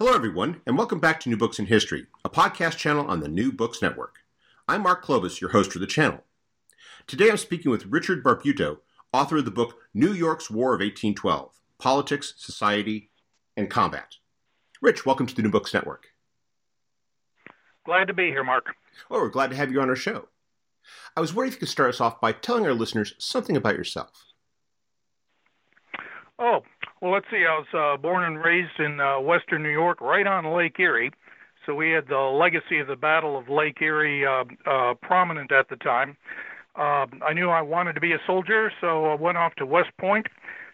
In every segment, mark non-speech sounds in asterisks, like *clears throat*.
Hello, everyone, and welcome back to New Books in History, a podcast channel on the New Books Network. I'm Mark Klobas, your host for the channel. Today I'm speaking with Richard Barbuto, author of the book New York's War of 1812 Politics, Society, and Combat. Rich, welcome to the New Books Network. Glad to be here, Mark. Well, we're glad to have you on our show. I was wondering if you could start us off by telling our listeners something about yourself. Oh, well, let's see. I was uh, born and raised in uh, Western New York, right on Lake Erie. So we had the legacy of the Battle of Lake Erie uh, uh, prominent at the time. Uh, I knew I wanted to be a soldier, so I went off to West Point,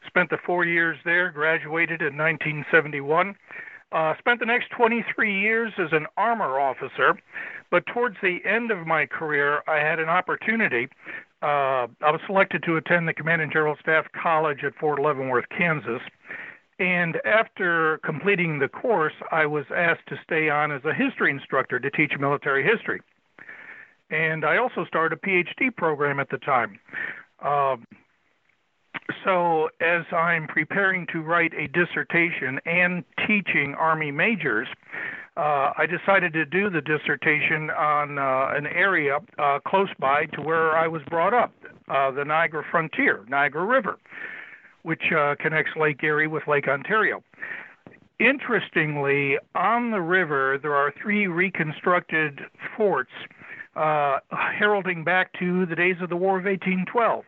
spent the four years there, graduated in 1971. Uh, spent the next 23 years as an armor officer, but towards the end of my career, I had an opportunity uh, I was selected to attend the Command and General Staff College at Fort Leavenworth, Kansas. And after completing the course, I was asked to stay on as a history instructor to teach military history. And I also started a PhD program at the time. Uh, so, as I'm preparing to write a dissertation and teaching Army majors, uh, I decided to do the dissertation on uh, an area uh, close by to where I was brought up, uh, the Niagara frontier, Niagara River, which uh, connects Lake Erie with Lake Ontario. Interestingly, on the river, there are three reconstructed forts uh, heralding back to the days of the War of 1812.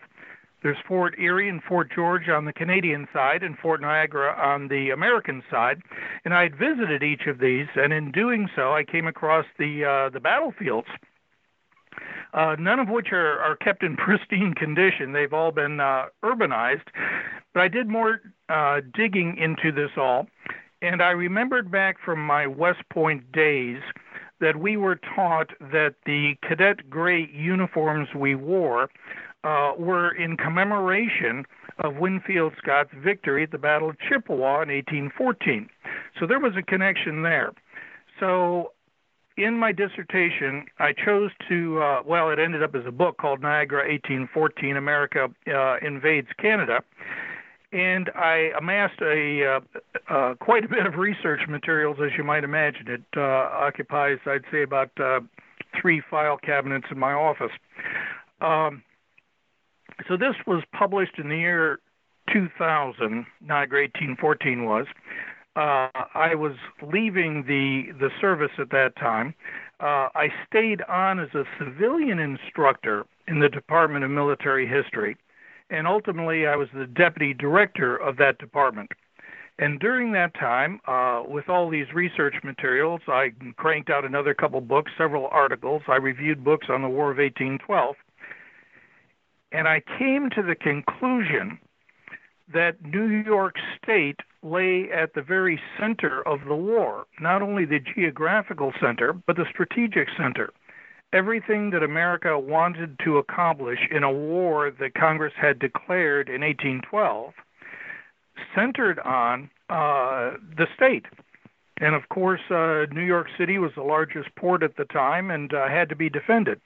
There's Fort Erie and Fort George on the Canadian side and Fort Niagara on the American side. And I had visited each of these, and in doing so, I came across the uh, the battlefields. Uh, none of which are, are kept in *laughs* pristine condition. They've all been uh, urbanized. But I did more uh, digging into this all, and I remembered back from my West Point days that we were taught that the cadet gray uniforms we wore uh, were in commemoration of Winfield Scott's victory at the Battle of Chippewa in 1814. So there was a connection there. So in my dissertation, I chose to, uh, well, it ended up as a book called Niagara 1814 America uh, Invades Canada. And I amassed a uh, uh, quite a bit of research materials, as you might imagine. It uh, occupies, I'd say, about uh, three file cabinets in my office. Um, so this was published in the year 2000. Niagara 1814 was. Uh, I was leaving the the service at that time. Uh, I stayed on as a civilian instructor in the Department of Military History, and ultimately I was the deputy director of that department. And during that time, uh, with all these research materials, I cranked out another couple books, several articles. I reviewed books on the War of 1812. And I came to the conclusion that New York State lay at the very center of the war, not only the geographical center, but the strategic center. Everything that America wanted to accomplish in a war that Congress had declared in 1812 centered on uh, the state. And of course, uh, New York City was the largest port at the time and uh, had to be defended.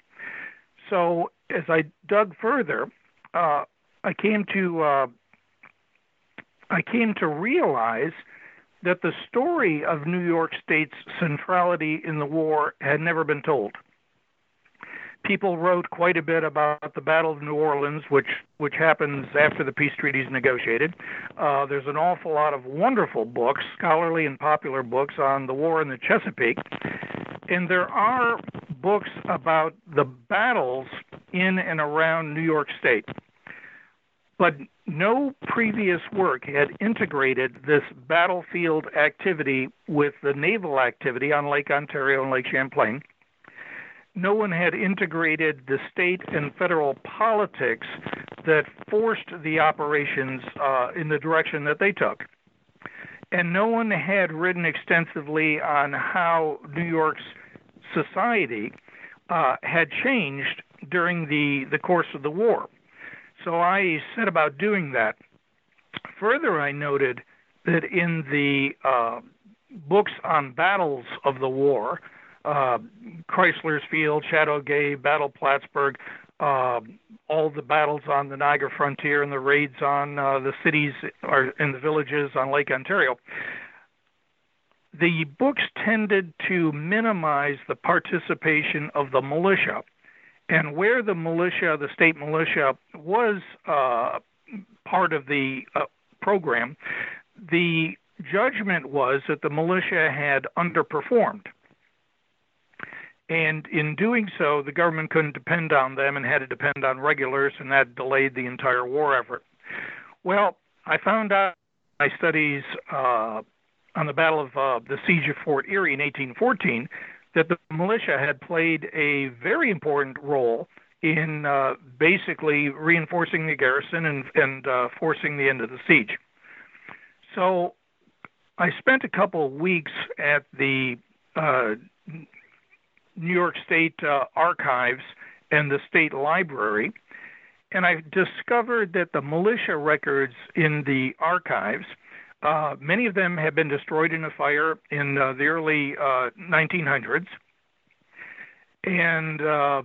So as I dug further, uh, I came to uh, I came to realize that the story of New York State's centrality in the war had never been told people wrote quite a bit about the Battle of New Orleans, which which happens after the peace treaty is negotiated. Uh, there's an awful lot of wonderful books, scholarly and popular books on the war in the Chesapeake, and there are books about the battles in and around New York State. But no previous work had integrated this battlefield activity with the naval activity on Lake Ontario and Lake Champlain no one had integrated the state and federal politics that forced the operations uh, in the direction that they took. And no one had written extensively on how New York's society uh, had changed during the, the course of the war. So I set about doing that. Further, I noted that in the uh, books on battles of the war, uh, Crysler's Field, Chateauguay, Battle Plattsburgh, uh, all the battles on the Niagara frontier and the raids on uh, the cities or in the villages on Lake Ontario. The books tended to minimize the participation of the militia, and where the militia, the state militia, was uh, part of the uh, program, the judgment was that the militia had underperformed and in doing so, the government couldn't depend on them and had to depend on regulars, and that delayed the entire war effort. Well, I found out my studies uh, on the Battle of uh, the Siege of Fort Erie in 1814 that the militia had played a very important role in uh, basically reinforcing the garrison and, and uh, forcing the end of the siege. So I spent a couple of weeks at the uh, New York State uh, Archives and the State Library, and I discovered that the militia records in the archives, uh, many of them have been destroyed in a fire in uh, the early 1900s, uh, and uh,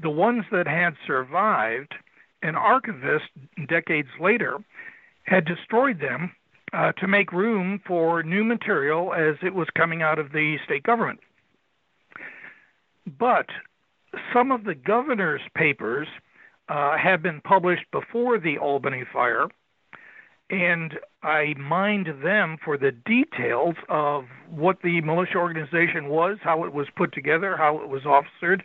the ones that had survived, an archivist decades later had destroyed them uh, to make room for new material as it was coming out of the state government. But some of the governor's papers uh, have been published before the Albany fire, and I mined them for the details of what the militia organization was, how it was put together, how it was officered,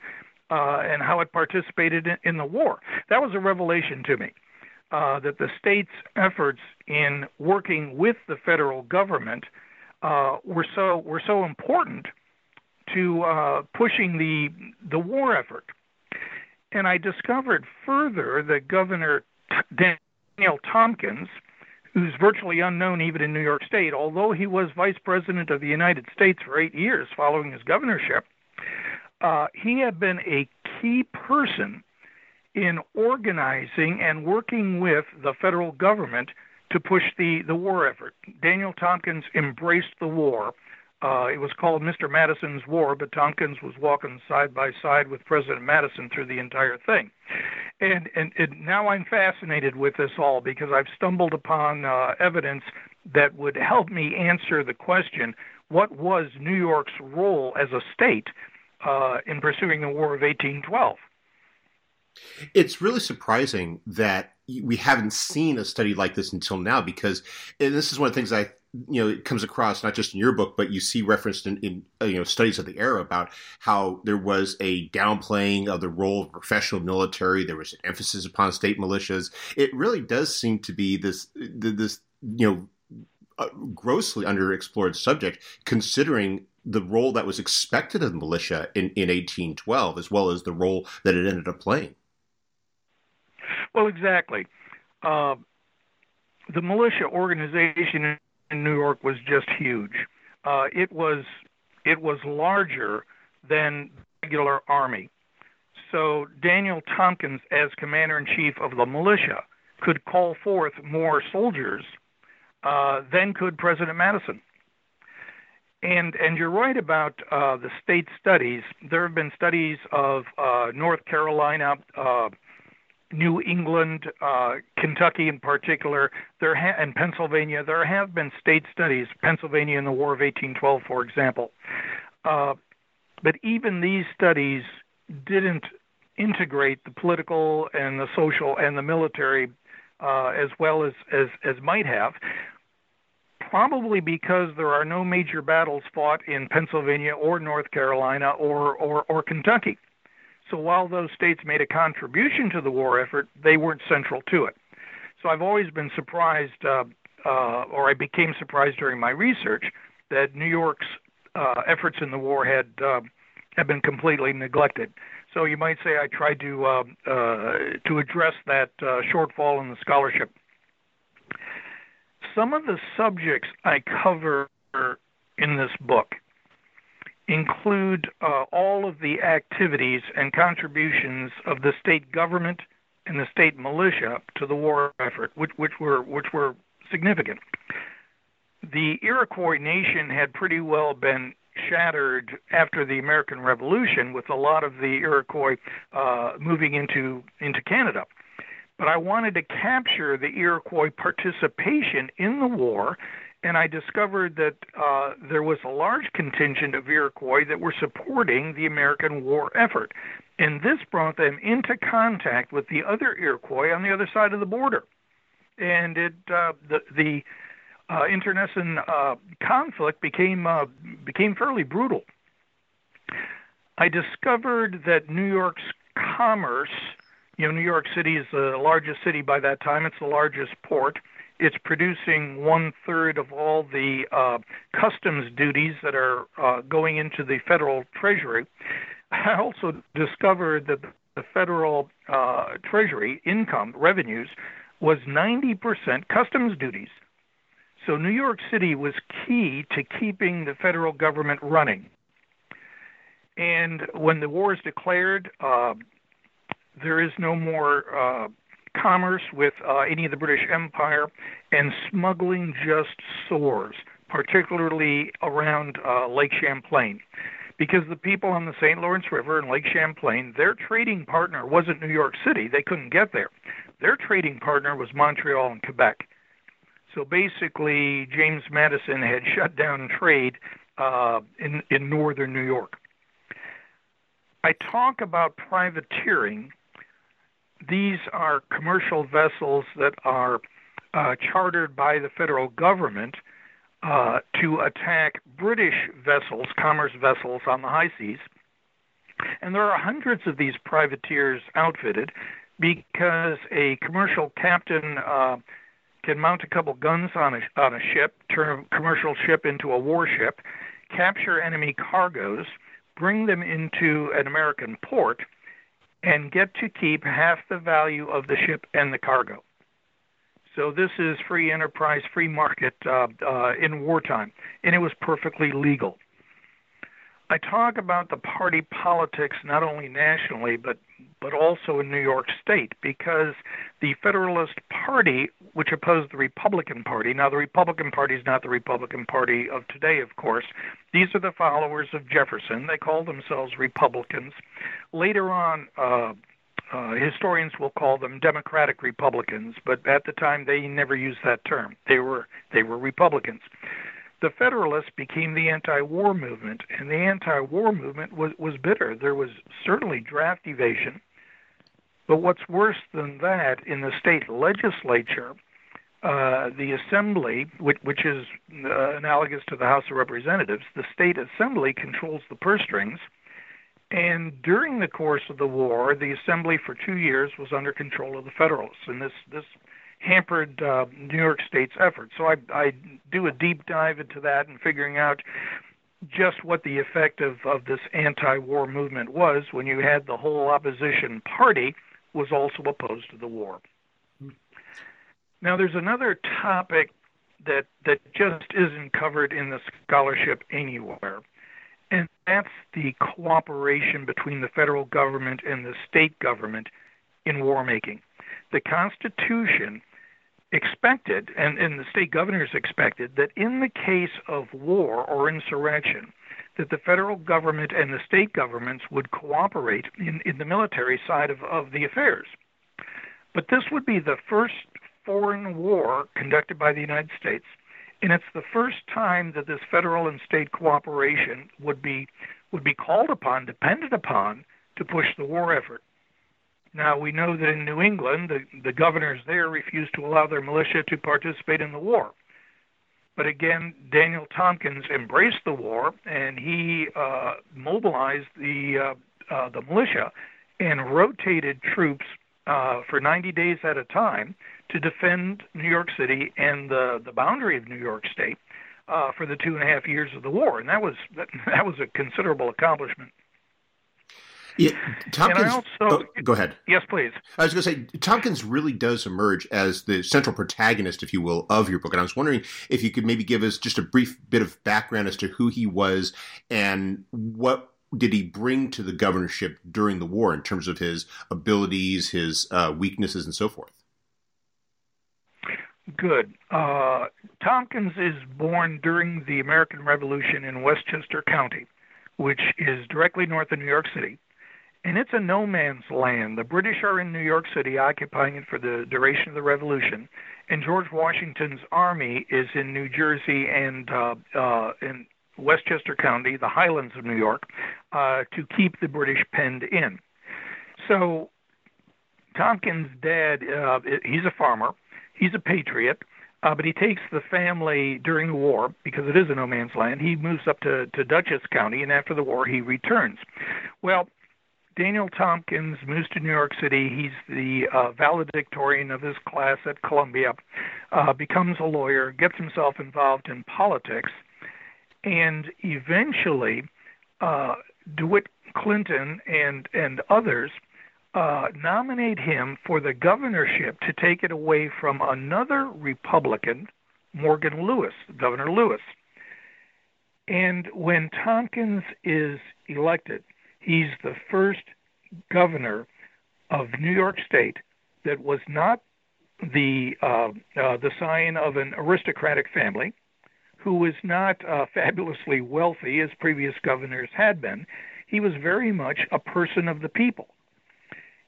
uh, and how it participated in, in, the war. That was a revelation to me. Uh, that the state's efforts in working with the federal government uh, were so were so important to uh, pushing the the war effort. And I discovered further that Governor Daniel Tompkins, who's virtually unknown even in New York State, although he was Vice President of the United States for eight years following his governorship, uh, he had been a key person in organizing and working with the federal government to push the, the war effort. Daniel Tompkins embraced the war uh, it was called Mr. Madison's War, but Tompkins was walking side by side with President Madison through the entire thing. And, and, and now I'm fascinated with this all because I've stumbled upon uh, evidence that would help me answer the question what was New York's role as a state uh, in pursuing the War of 1812? It's really surprising that we haven't seen a study like this until now because this is one of the things I you know it comes across not just in your book but you see referenced in, in uh, you know studies of the era about how there was a downplaying of the role of professional military. There was an emphasis upon state militias. It really does seem to be this this you know uh, grossly underexplored subject considering the role that was expected of militia in, in 1812 as well as the role that it ended up playing. Well exactly. Uh, the militia organization in New York was just huge. Uh, it was it was larger than regular army. So Daniel Tompkins, as commander in chief of the militia, could call forth more soldiers uh, than could President Madison. And and you're right about uh, the state studies. There have been studies of uh, North Carolina, uh, New England, uh, Kentucky in particular, there ha- and Pennsylvania. There have been state studies, Pennsylvania in the War of 1812, for example. Uh, but even these studies didn't integrate the political and the social and the military uh, as well as, as, as might have. Probably because there are no major battles fought in Pennsylvania or North Carolina or, or, or Kentucky. So while those states made a contribution to the war effort, they weren't central to it. So I've always been surprised, uh, uh, or I became surprised during my research, that New York's uh, efforts in the war had have been completely neglected. So you might say I tried to uh, uh, to address that uh, shortfall in the scholarship. Some of the subjects I cover in this book include uh, all of the activities and contributions of the state government and the state militia to the war effort, which, which were which were significant. The Iroquois nation had pretty well been shattered after the American Revolution, with a lot of the Iroquois uh, moving into into Canada. But I wanted to capture the Iroquois participation in the war and I discovered that uh, there was a large contingent of Iroquois that were supporting the American war effort. And this brought them into contact with the other Iroquois on the other side of the border. And it uh, the, the uh, internecine uh, conflict became uh, became fairly brutal. I discovered that New York's commerce, you know, New York City is the largest city by that time. It's the largest port it's producing one third of all the uh, customs duties that are uh, going into the federal treasury. I also discovered that the federal uh, treasury income revenues was 90% customs duties. So New York City was key to keeping the federal government running. And when the war is declared, uh, there is no more uh, commerce with uh, any of the British Empire, and smuggling just soars, particularly around uh, Lake Champlain. Because the people on the St. Lawrence River and Lake Champlain, their trading partner wasn't New York City. They couldn't get there. Their trading partner was Montreal and Quebec. So basically, James Madison had shut down trade uh, in, in northern New York. I talk about privateering these are commercial vessels that are uh, chartered by the federal government uh, to attack British vessels, commerce vessels on the high seas. And there are hundreds of these privateers outfitted because a commercial captain uh, can mount a couple guns on a, on a ship, turn a commercial ship into a warship, capture enemy cargoes, bring them into an American port, and get to keep half the value of the ship and the cargo. So this is free enterprise, free market uh, uh, in wartime, and it was perfectly legal. I talk about the party politics not only nationally but but also in New York State because the Federalist Party, which opposed the Republican Party, now the Republican Party is not the Republican Party of today, of course. These are the followers of Jefferson. They call themselves Republicans. Later on, uh, uh, historians will call them Democratic Republicans, but at the time they never used that term. They were they were Republicans the Federalists became the anti-war movement, and the anti-war movement was, was bitter. There was certainly draft evasion, but what's worse than that, in the state legislature, uh, the assembly, which, which is uh, analogous to the House of Representatives, the state assembly controls the purse strings. And during the course of the war, the assembly for two years was under control of the Federalists, and this this hampered uh, New York State's efforts. So I, I do a deep dive into that and figuring out just what the effect of, of this anti-war movement was when you had the whole opposition party was also opposed to the war. Now there's another topic that that just isn't covered in the scholarship anywhere. And that's the cooperation between the federal government and the state government in war making. The Constitution expected, and, and the state governors expected, that in the case of war or insurrection, that the federal government and the state governments would cooperate in, in the military side of, of the affairs. But this would be the first foreign war conducted by the United States, and it's the first time that this federal and state cooperation would be would be called upon, depended upon, to push the war effort. Now we know that in New England, the, the governors there refused to allow their militia to participate in the war. But again, Daniel Tompkins embraced the war, and he uh, mobilized the uh, uh, the militia and rotated troops uh, for 90 days at a time to defend New York City and the the boundary of New York State uh, for the two and a half years of the war, and that was that, *laughs* that was a considerable accomplishment. Yeah, Tompkins. Also, oh, go ahead. Yes, please. I was going to say Tompkins really does emerge as the central protagonist, if you will, of your book. And I was wondering if you could maybe give us just a brief bit of background as to who he was and what did he bring to the governorship during the war in terms of his abilities, his uh, weaknesses, and so forth. Good. Uh, Tompkins is born during the American Revolution in Westchester County, which is directly north of New York City and it's a no man's land. The British are in New York City, occupying it for the duration of the Revolution, and George Washington's army is in New Jersey and uh, uh, in Westchester County, the Highlands of New York, uh, to keep the British penned in. So, Tompkins' dad, uh, he's a farmer, he's a patriot. Uh, but he takes the family during the war because it is a no man's land. He moves up to, to Dutchess County, and after the war, he returns. Well, Daniel Tompkins moves to New York City. He's the uh, valedictorian of his class at Columbia, uh, becomes a lawyer, gets himself involved in politics, and eventually uh, DeWitt Clinton and and others uh, nominate him for the governorship to take it away from another Republican, Morgan Lewis, Governor Lewis. And when Tompkins is elected, He's the first governor of New York State that was not the uh, uh, the scion of an aristocratic family, who was not uh, fabulously wealthy as previous governors had been. He was very much a person of the people.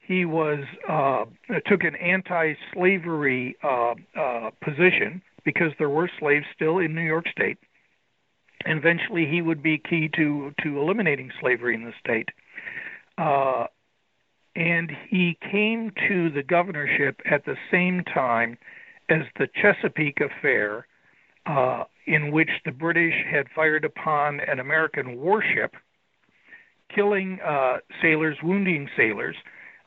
He was uh, took an anti-slavery uh, uh, position because there were slaves still in New York State and eventually he would be key to to eliminating slavery in the state. Uh, and he came to the governorship at the same time as the Chesapeake affair, uh, in which the British had fired upon an American warship, killing uh, sailors, wounding sailors,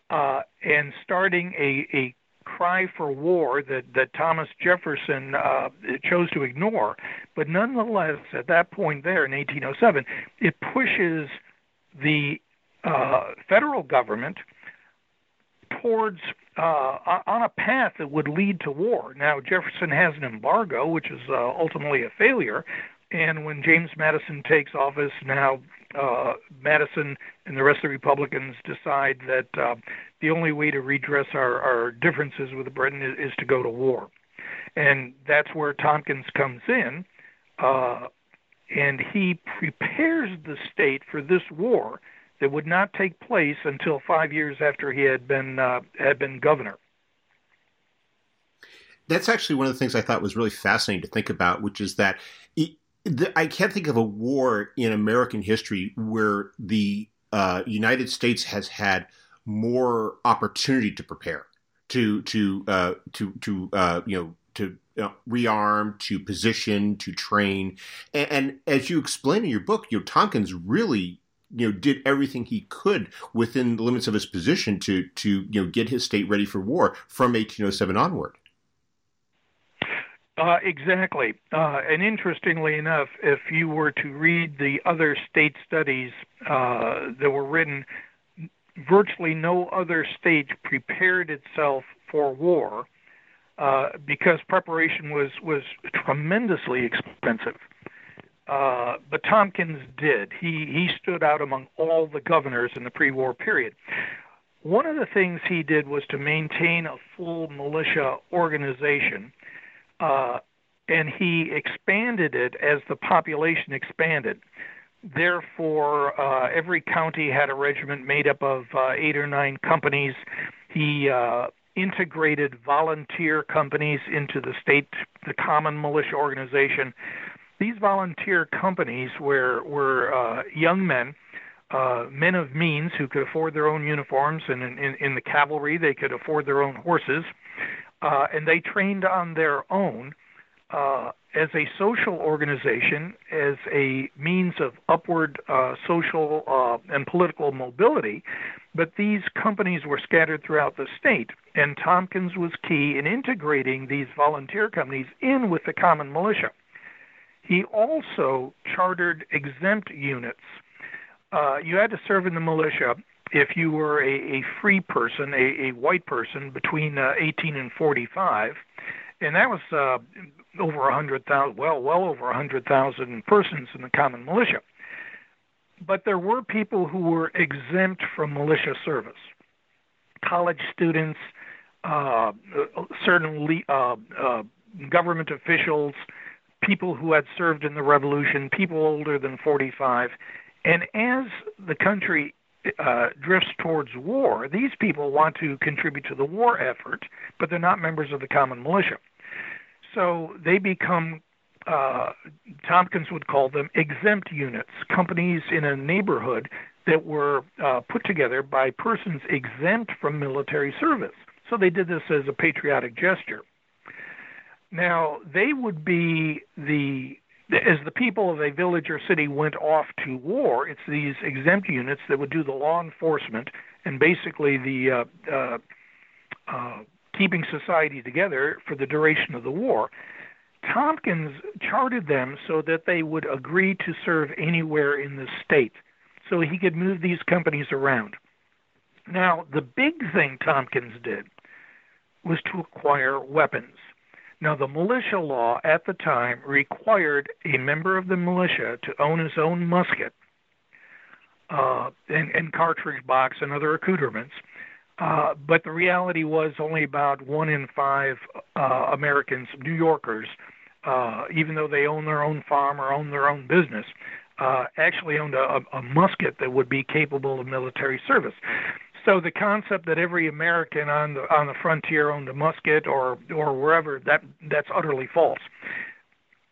uh, and starting a, a cry for war that, that Thomas Jefferson uh, chose to ignore. But nonetheless, at that point there in 1807, it pushes the uh, federal government towards uh, on a path that would lead to war. Now Jefferson has an embargo, which is uh, ultimately a failure, and when James Madison takes office, now uh, Madison and the rest of the Republicans decide that uh, the only way to redress our, our differences with Britain is, is to go to war. And that's where Tompkins comes in, uh, and he prepares the state for this war that would not take place until five years after he had been uh, had been governor. That's actually one of the things I thought was really fascinating to think about, which is that I can't think of a war in American history where the uh, United States has had more opportunity to prepare, to to uh, to to uh, you know to rearm, to position, to train, and, and, as you explain in your book, you know Tompkins really you know did everything he could within the limits of his position to to you know get his state ready for war from 1807 onward. Uh, exactly. Uh, and interestingly enough, if you were to read the other state studies uh, that were written, virtually no other state prepared itself for war uh, because preparation was, was tremendously expensive. Uh, but Tompkins did. He, he stood out among all the governors in the pre war period. one of the things he did was to maintain a full militia organization, uh, and he expanded it as the population expanded. Therefore, uh, every county had a regiment made up of uh, eight or nine companies. He uh, integrated volunteer companies into the state, the common militia organization. These volunteer companies were were uh, young men, uh, men of means who could afford their own uniforms, and in, in, in the cavalry they could afford their own horses, uh, and they trained on their own uh, as a social organization, as a means of upward uh, social uh, and political mobility. But these companies were scattered throughout the state, and Tompkins was key in integrating these volunteer companies in with the common militia. He also chartered exempt units. Uh, you had to serve in the militia if you were a, a free person, a, a white person between uh, 18 and 45, and that was uh, over hundred thousand, well, well over hundred thousand persons in the common militia. But there were people who were exempt from militia service. College students, uh, certain le- uh, uh, government officials, people who had served in the revolution, people older than 45. And as the country uh, drifts towards war, these people want to contribute to the war effort, but they're not members of the common militia. So they become, uh, Tompkins would call them exempt units, companies in a neighborhood that were uh, put together by persons exempt from military service. So they did this as a patriotic gesture. Now, they would be the as the people of a village or city went off to war, it's these exempt units that would do the law enforcement and basically the uh, uh, uh, keeping society together for the duration of the war. Tompkins charted them so that they would agree to serve anywhere in the state, so he could move these companies around. Now, the big thing Tompkins did was to acquire weapons. Now, the militia law at the time required a member of the militia to own his own musket uh, and, and cartridge box and other accoutrements. Uh, but the reality was only about one in five uh, Americans, New Yorkers, uh, even though they own their own farm or own their own business, uh, actually owned a, a musket that would be capable of military service. So the concept that every American on the on the frontier owned a musket or or wherever that that's utterly false.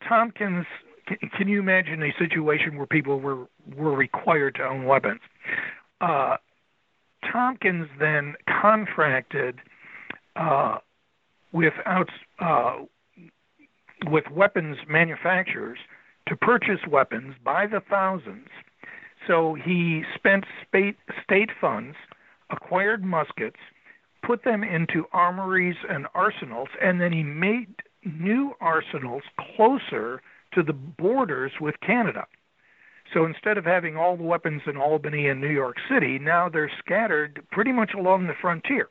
Tompkins, can, can you imagine a situation where people were were required to own weapons? Uh, Tompkins then contracted uh, with uh, with weapons manufacturers to purchase weapons by the thousands. So he spent state funds, acquired muskets, put them into armories and arsenals, and then he made new arsenals closer to the borders with Canada. So instead of having all the weapons in Albany and New York City, now they're scattered pretty much along the frontier.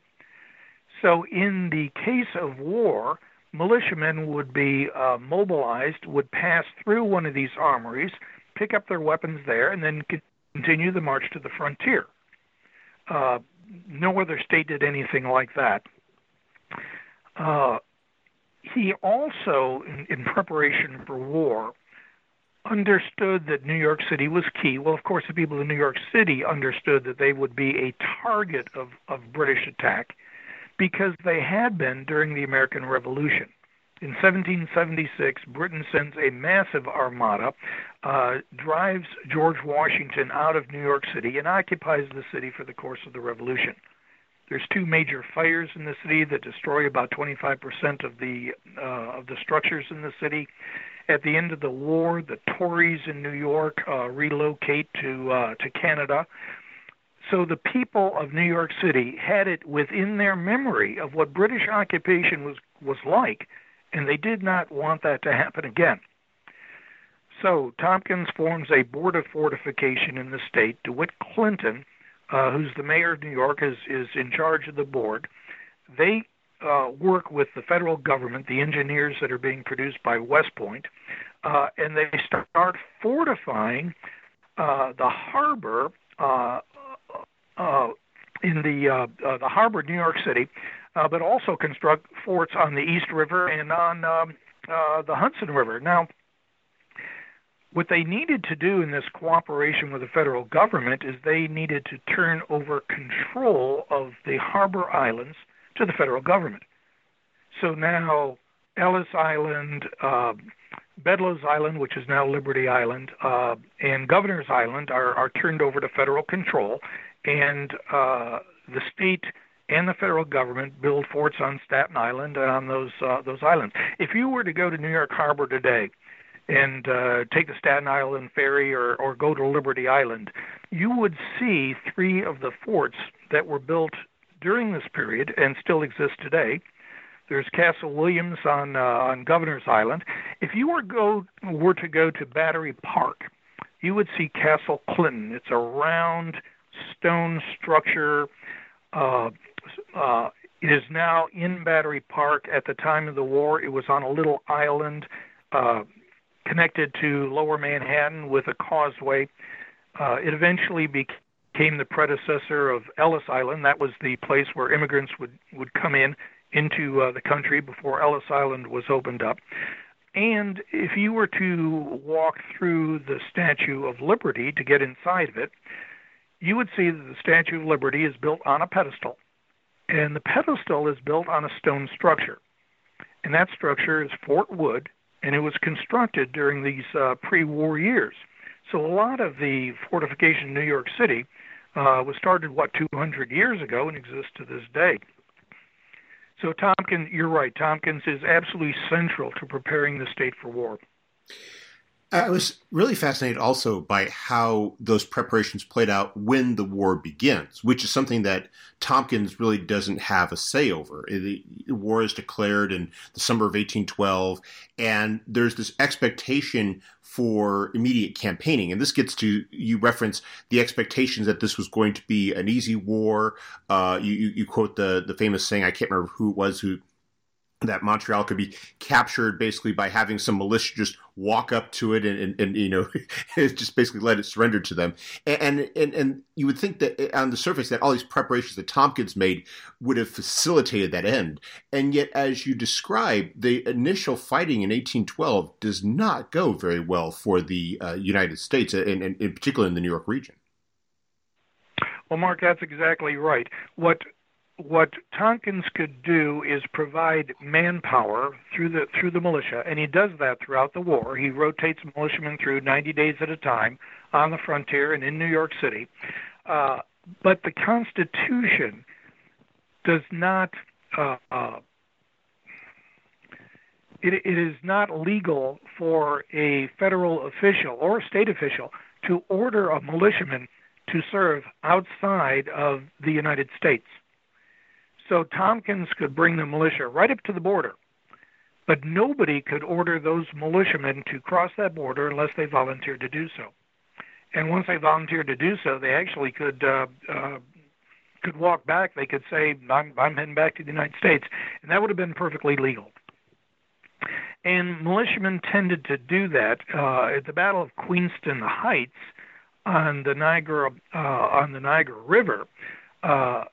So in the case of war, militiamen would be uh, mobilized, would pass through one of these armories, pick up their weapons there, and then continue the march to the frontier. Uh, no other state did anything like that. Uh, he also, in, in preparation for war, understood that New York City was key. Well, of course, the people in New York City understood that they would be a target of, of British attack because they had been during the American Revolution. In 1776, Britain sends a massive armada, uh, drives George Washington out of New York City, and occupies the city for the course of the Revolution. There's two major fires in the city that destroy about 25% of the uh, of the structures in the city, at the end of the war, the Tories in New York uh, relocate to uh, to Canada. So the people of New York City had it within their memory of what British occupation was was like, and they did not want that to happen again. So Tompkins forms a board of fortification in the state. DeWitt Clinton, uh, who's the mayor of New York, is is in charge of the board. They uh, work with the federal government, the engineers that are being produced by West Point, uh, and they start fortifying uh, the harbor uh, uh, in the uh, uh, the harbor, of New York City, uh, but also construct forts on the East River and on um, uh, the Hudson River. Now, what they needed to do in this cooperation with the federal government is they needed to turn over control of the harbor islands to the federal government. So now Ellis Island, uh, Bedloes Island, which is now Liberty Island, uh, and Governor's Island are, are turned over to federal control, and uh, the state and the federal government build forts on Staten Island and on those uh, those islands. If you were to go to New York Harbor today and uh, take the Staten Island ferry or, or go to Liberty Island, you would see three of the forts that were built during this period and still exist today. There's Castle Williams on uh, on Governor's Island. If you were go were to go to Battery Park, you would see Castle Clinton. It's a round stone structure. Uh, uh, it is now in Battery Park. At the time of the war, it was on a little island uh, connected to Lower Manhattan with a causeway. Uh, it eventually became the predecessor of Ellis Island. That was the place where immigrants would, would come in into uh, the country before Ellis Island was opened up. And if you were to walk through the Statue of Liberty to get inside of it, you would see that the Statue of Liberty is built on a pedestal. And the pedestal is built on a stone structure. And that structure is Fort Wood, and it was constructed during these uh, pre war years. So a lot of the fortification in New York City uh, was started, what, 200 years ago and exists to this day. So Tompkins, you're right. Tompkins is absolutely central to preparing the state for war. I was really fascinated also by how those preparations played out when the war begins, which is something that Tompkins really doesn't have a say over. The war is declared in the summer of 1812, and there's this expectation for immediate campaigning. And this gets to you reference the expectations that this was going to be an easy war. Uh, you, you, quote the the famous saying I can't remember who it was who that Montreal could be captured basically by having some militia just walk up to it and, and, and you know *laughs* just basically let it surrender to them. And, and and you would think that eh, on the surface that all these preparations that Tompkins made would have facilitated that end. And yet as you describe the initial fighting in 1812 does not go very well for the uh, United States and, and in particular in the New York region. Well Mark that's exactly right. What what Tompkins could do is provide manpower through the through the militia, and he does that throughout the war. He rotates militiamen through 90 days at a time on the frontier and in New York City. Uh, but the Constitution does not. Uh, uh, it, it is not legal for a federal official or a state official to order a militiaman to serve outside of the United States. So Tompkins could bring the militia right up to the border, but nobody could order those militiamen to cross that border unless they volunteered to do so. And once they volunteered to do so, they actually could uh, uh, could walk back. They could say, "I'm I'm heading back to the United States," and that would have been perfectly legal. And militiamen tended to do that uh, at the Battle of Queenston Heights on the Niagara uh, on the Niagara River. Uh,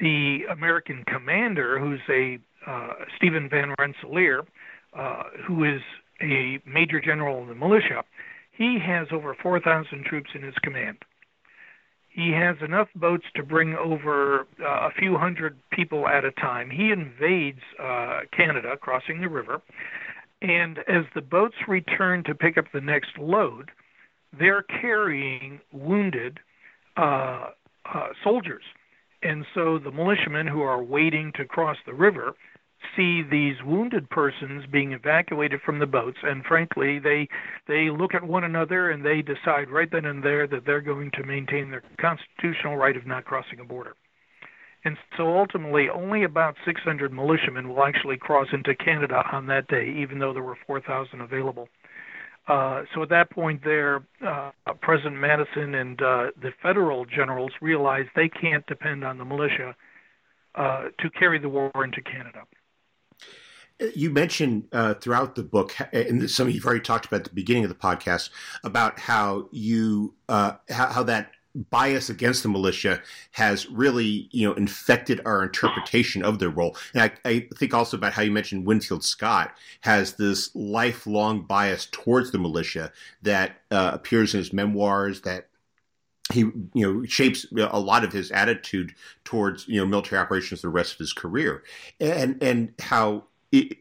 the American commander, who's a uh, Stephen Van Rensselaer, uh, who is a major general in the militia, he has over 4,000 troops in his command. He has enough boats to bring over uh, a few hundred people at a time. He invades uh, Canada, crossing the river, and as the boats return to pick up the next load, they're carrying wounded uh, uh soldiers and so the militiamen who are waiting to cross the river see these wounded persons being evacuated from the boats and frankly they they look at one another and they decide right then and there that they're going to maintain their constitutional right of not crossing a border. And so ultimately only about 600 militiamen will actually cross into Canada on that day even though there were 4,000 available. Uh, so at that point, there, uh, President Madison and uh, the federal generals realized they can't depend on the militia uh, to carry the war into Canada. You mentioned uh, throughout the book, and some of you've already talked about at the beginning of the podcast, about how you how, how, that bias against the militia has really, you know, infected our interpretation of their role. And I, I, think also about how you mentioned Winfield Scott has this lifelong bias towards the militia that uh, appears in his memoirs that he you know shapes a lot of his attitude towards you know military operations the rest of his career and and how it,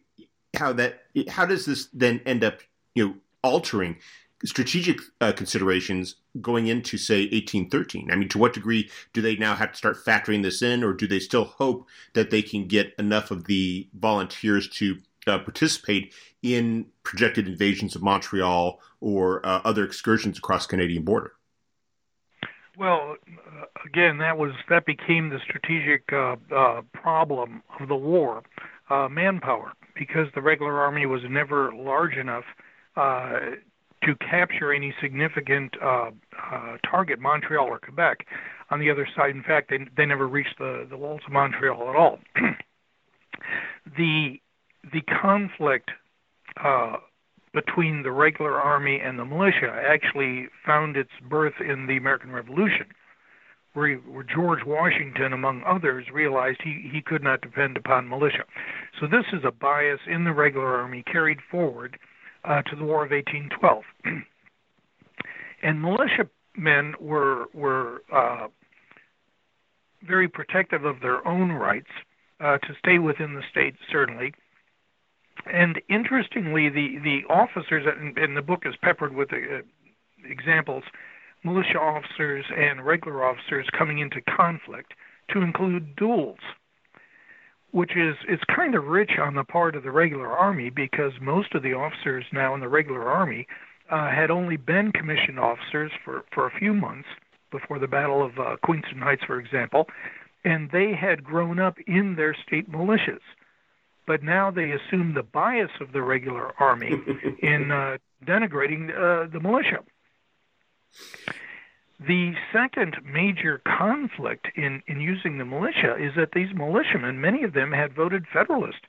how that how does this then end up you know altering strategic uh, considerations going into say 1813 i mean to what degree do they now have to start factoring this in or do they still hope that they can get enough of the volunteers to uh, participate in projected invasions of montreal or uh, other excursions across canadian border? Well, uh, again, that was that became the strategic uh, uh, problem of the war, manpower, because the regular army was never large enough uh, to capture any significant uh, uh, target, Montreal or Quebec. On the other side, in fact, they they never reached the the walls of Montreal at all. *clears throat* the the conflict uh, between the regular army and the militia actually found its birth in the American Revolution, where, where George Washington, among others, realized he, he could not depend upon militia. So this is a bias in the regular army carried forward uh, to the War of 1812. *clears throat* and militiamen were were uh, very protective of their own rights uh, to stay within the state, certainly, and interestingly, the the officers, and, the book is peppered with uh, examples, militia officers and regular officers coming into conflict, to include duels, which is it's kind of rich on the part of the regular army because most of the officers now in the regular army uh, had only been commissioned officers for for a few months before the Battle of uh, Queenston Heights, for example, and they had grown up in their state militias but now they assume the bias of the regular army *laughs* in uh, denigrating uh, the militia. The second major conflict in, in using the militia is that these militiamen, many of them had voted Federalist.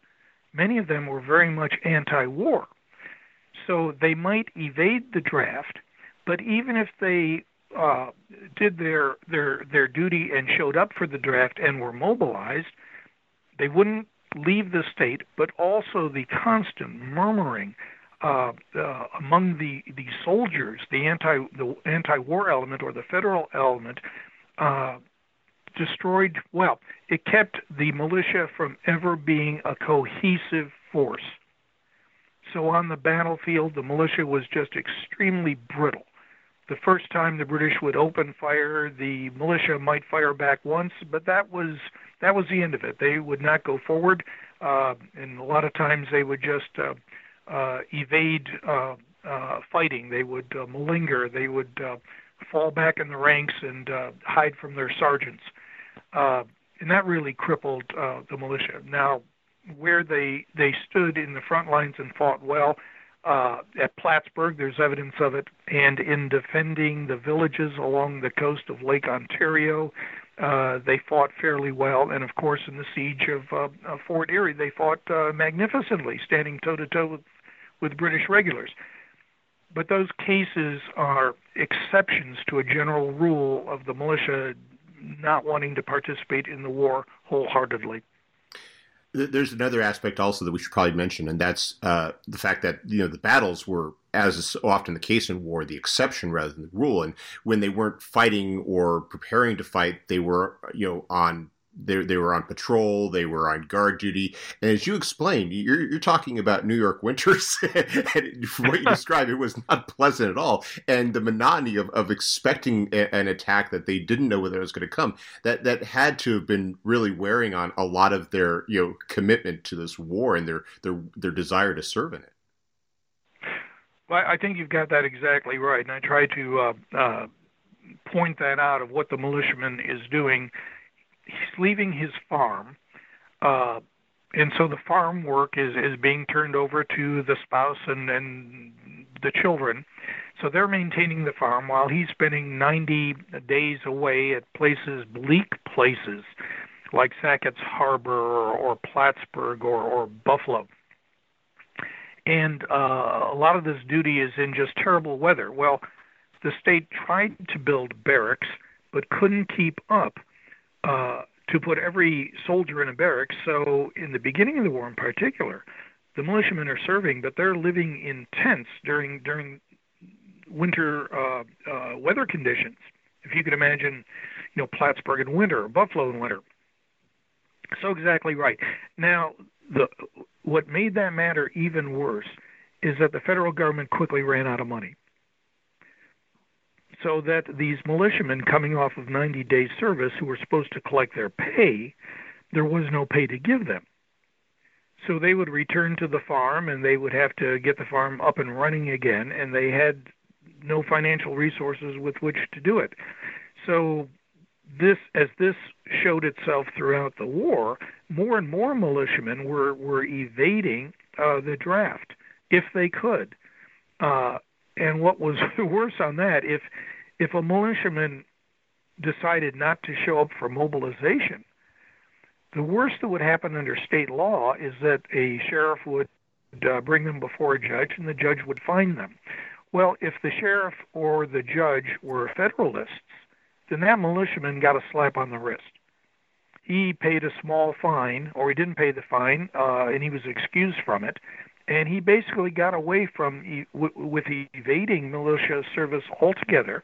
Many of them were very much anti war. So they might evade the draft, but even if they uh, did their, their, their duty and showed up for the draft and were mobilized, they wouldn't leave the state, but also the constant murmuring uh, among the, the soldiers, the anti the anti-war element or the federal element, uh, destroyed. Well, it kept the militia from ever being a cohesive force. So on the battlefield, the militia was just extremely brittle. The first time the British would open fire, the militia might fire back once, but that was that was the end of it. They would not go forward, uh, and a lot of times they would just uh, evade uh, uh, fighting. They would uh, malinger. They would uh, fall back in the ranks and uh, hide from their sergeants, uh, and that really crippled uh, the militia. Now, where they they stood in the front lines and fought well. Uh, at Plattsburgh, there's evidence of it, and in defending the villages along the coast of Lake Ontario, uh, they fought fairly well, and of course, in the siege of, uh, of Fort Erie, they fought uh, magnificently, standing toe to toe with, with British regulars. But those cases are exceptions to a general rule of the militia not wanting to participate in the war wholeheartedly. There's another aspect also that we should probably mention, and that's uh, the fact that you know the battles were, as is often the case in war, the exception rather than the rule. And when they weren't fighting or preparing to fight, they were you know on they, they were on patrol, they were on guard duty. And as you explained, you're, you're talking about New York winters. *laughs* and from what you *laughs* described, it was not pleasant at all. And the monotony of, of expecting a, an attack that they didn't know whether it was going to come, that, that had to have been really wearing on a lot of their you know commitment to this war and their, their, their desire to serve in it. Well, I think you've got that exactly right. And I try to uh, uh, point that out of what the militiaman is doing he's leaving his farm, uh, and so the farm work is is being turned over to the spouse and and the children. So they're maintaining the farm while he's spending 90 days away at places, bleak places, like Sackett's Harbor or, or Plattsburgh or, or Buffalo. And uh, a lot of this duty is in just terrible weather. Well, the state tried to build barracks but couldn't keep up uh, to put every soldier in a barracks. So, in the beginning of the war, in particular, the militiamen are serving, but they're living in tents during during winter uh, uh, weather conditions. If you could imagine, you know, Plattsburgh in winter, Buffalo in winter. So exactly right. Now, the what made that matter even worse is that the federal government quickly ran out of money. So that these militiamen coming off of 90 day service who were supposed to collect their pay, there was no pay to give them. So they would return to the farm and they would have to get the farm up and running again, and they had no financial resources with which to do it. So this as this showed itself throughout the war, more and more militiamen were were evading uh, the draft if they could. Uh, and what was *laughs* worse on that, if if a militiaman decided not to show up for mobilization, the worst that would happen under state law is that a sheriff would uh, bring them before a judge, and the judge would fine them. Well, if the sheriff or the judge were Federalists, then that militiaman got a slap on the wrist. He paid a small fine, or he didn't pay the fine, uh, and he was excused from it. And he basically got away from with evading militia service altogether.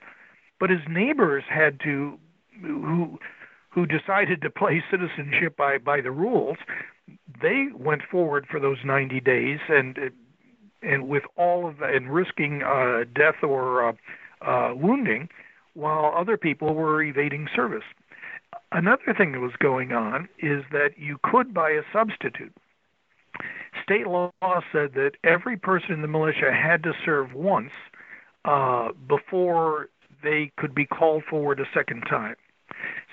But his neighbors had to, who who decided to play citizenship by by the rules, they went forward for those 90 days and and with all of the, and risking uh, death or uh, uh, wounding, while other people were evading service. Another thing that was going on is that you could buy a substitute. State law said that every person in the militia had to serve once uh, before they could be called forward a second time.